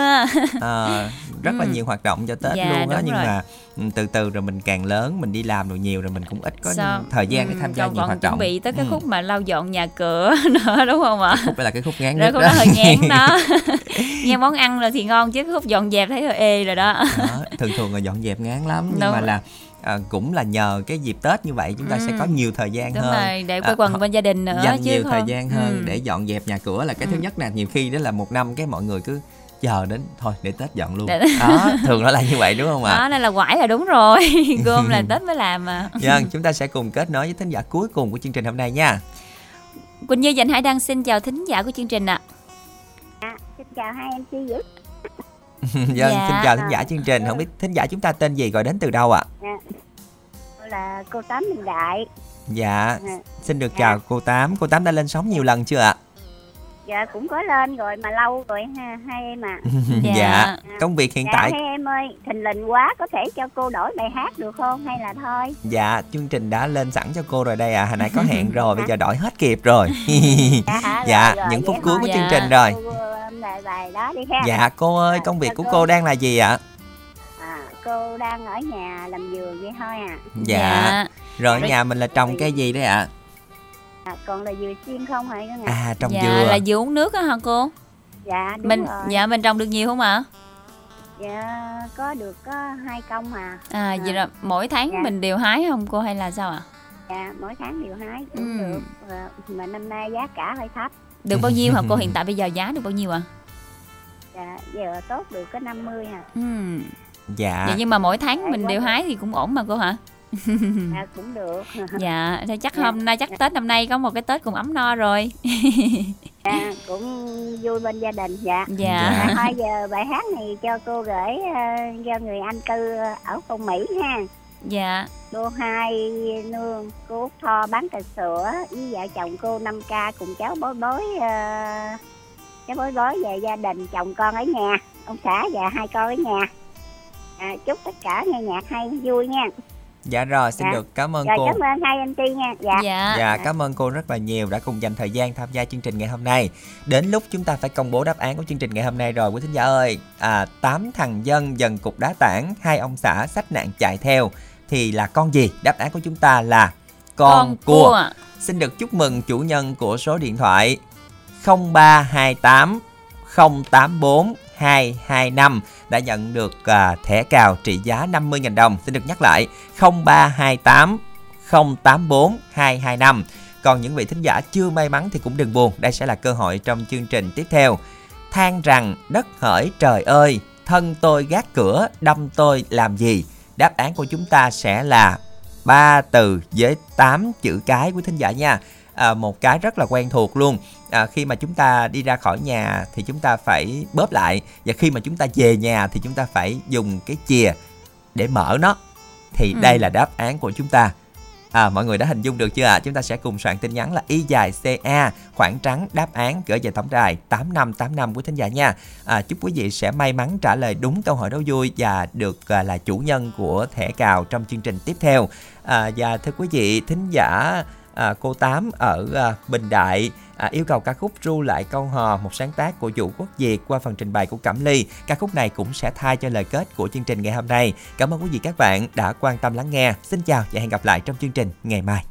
À, rất là Ừ. nhiều hoạt động cho Tết Dạ, luôn á nhưng rồi. mà ừ, từ từ rồi mình càng lớn mình đi làm được nhiều rồi mình cũng ít có Sao? thời gian để Ừ, tham gia nhiều hoạt chuẩn động. bị tới cái Ừ. khúc mà lau dọn nhà cửa nữa đúng không ạ khúc đó là cái khúc ngán rồi nhất đó hơi ngán đó nghe món ăn rồi thì ngon chứ cái khúc dọn dẹp thấy hơi ê rồi đó Đó, thường thường là dọn dẹp ngán lắm nhưng Đúng. mà là à, cũng là nhờ cái dịp Tết như vậy chúng ta sẽ Ừ. có nhiều thời gian đúng hơn. rồi để À, quay quần họ- bên gia đình nữa dành chứ nhiều thời không- gian hơn Ừ. để dọn dẹp nhà cửa là cái thứ Ừ. nhất nè. Nhiều khi đó là một năm cái mọi người cứ chờ đến thôi để Tết dọn luôn. Để- đó thường nó là như vậy đúng không ạ? Đó nên là quải là đúng rồi. Gom là tết mới làm mà. Vâng, chúng ta sẽ cùng kết nối với thính giả cuối cùng của chương trình hôm nay nha. Quỳnh Như Dành Hải Đăng xin chào thính giả của chương trình ạ. Xin chào hai em chi dữ vâng, Dạ. xin chào thính giả chương trình. Không biết thính giả chúng ta tên gì gọi đến từ đâu ạ? Dạ. Tôi là cô Tám Minh Đại Dạ, Dạ. xin được chào cô Tám. Cô Tám đã lên sóng nhiều lần chưa ạ? Dạ cũng có lên rồi mà lâu rồi ha hai em à dạ. Công việc hiện dạ, tại hai em ơi thình lình quá có thể cho cô đổi bài hát được không hay là thôi Dạ, chương trình đã lên sẵn cho cô rồi đây ạ. À. Hồi nãy có hẹn rồi, bây giờ đổi hết kịp rồi. dạ, dạ, rồi, rồi, những phút cuối của Dạ. chương trình rồi. cô bài bài đó đi ha Dạ, cô ơi, công việc của cô đang là gì ạ? à, cô đang ở nhà làm vườn vậy thôi à Dạ. Rồi ở Rồi- nhà mình là trồng cây gì đấy ạ? à, còn là dừa xiên không hả con à? À, trồng dạ dừa. là dừa uống nước á hả cô dạ đúng mình rồi dạ mình trồng được nhiều không ạ dạ có được có hai công mà à vậy là mỗi tháng Dạ. mình đều hái không cô hay là sao ạ dạ mỗi tháng đều hái cũng Ừ. được mà năm nay giá cả hơi thấp được bao nhiêu hả cô hiện tại bây giờ giá được bao nhiêu ạ dạ giờ tốt được có 50 à ừ. Dạ. vậy nhưng mà mỗi tháng Dạ, mình đều hái thì cũng ổn mà cô hả dạ cũng được. Dạ thế chắc Dạ. hôm nay chắc tết năm nay có một cái tết cùng ấm no rồi. Dạ cũng vui bên gia đình dạ. Dạ. Dạ. À, thôi giờ bài hát này cho cô gửi ờ, cho người anh cư ở phong Mỹ ha. Dạ. Cô hai nương cô Út Tho bán trà sữa với vợ chồng cô 5 ca cùng cháu bối bối ờ, cháu bối bối về gia đình chồng con ở nhà ông xã và hai con ở nhà. À, chúc tất cả nghe nhạc hay vui nha Dạ rồi, xin Dạ. được cảm ơn rồi cô. cảm ơn hai anh Ti nha dạ dạ Dạ, cảm ơn cô rất là nhiều đã cùng dành thời gian tham gia chương trình ngày hôm nay. Đến lúc chúng ta phải công bố đáp án của chương trình ngày hôm nay rồi quý thính giả ơi. À, tám thằng dân dần cục đá tảng, hai ông xã sách nạn chạy theo thì là con gì? Đáp án của chúng ta là con, cua. Xin được chúc mừng chủ nhân của số điện thoại 0328 084 225 đã nhận được à, thẻ cào trị giá 50.000 đồng. Xin được nhắc lại 0328 084 225. Còn những vị thính giả chưa may mắn thì cũng đừng buồn, đây sẽ là cơ hội trong chương trình tiếp theo. Than rằng đất hỡi trời ơi, thân tôi gác cửa, đâm tôi làm gì? Đáp án của chúng ta sẽ là ba từ với 8 chữ cái của thính giả nha. À, một cái rất là quen thuộc luôn. À, khi mà chúng ta đi ra khỏi nhà thì chúng ta phải bóp lại và khi mà chúng ta về nhà thì chúng ta phải dùng cái chìa để mở nó. Thì Ừ. đây là đáp án của chúng ta. À, mọi người đã hình dung được chưa ạ? Chúng ta sẽ cùng soạn tin nhắn là y dài CA khoảng trắng đáp án gửi về tổng đài 8585 của thính giả nha. À, chúc quý vị sẽ may mắn trả lời đúng câu hỏi đố vui và được à, là chủ nhân của thẻ cào trong chương trình tiếp theo. À, và thưa quý vị thính giả à, cô Tám ở à, Bình Đại à, yêu cầu ca khúc ru lại câu hò một sáng tác của Vũ Quốc Việt qua phần trình bày của Cẩm Ly. Ca khúc này cũng sẽ thay cho lời kết của chương trình ngày hôm nay. Cảm ơn quý vị các bạn đã quan tâm lắng nghe. Xin chào và hẹn gặp lại trong chương trình ngày mai.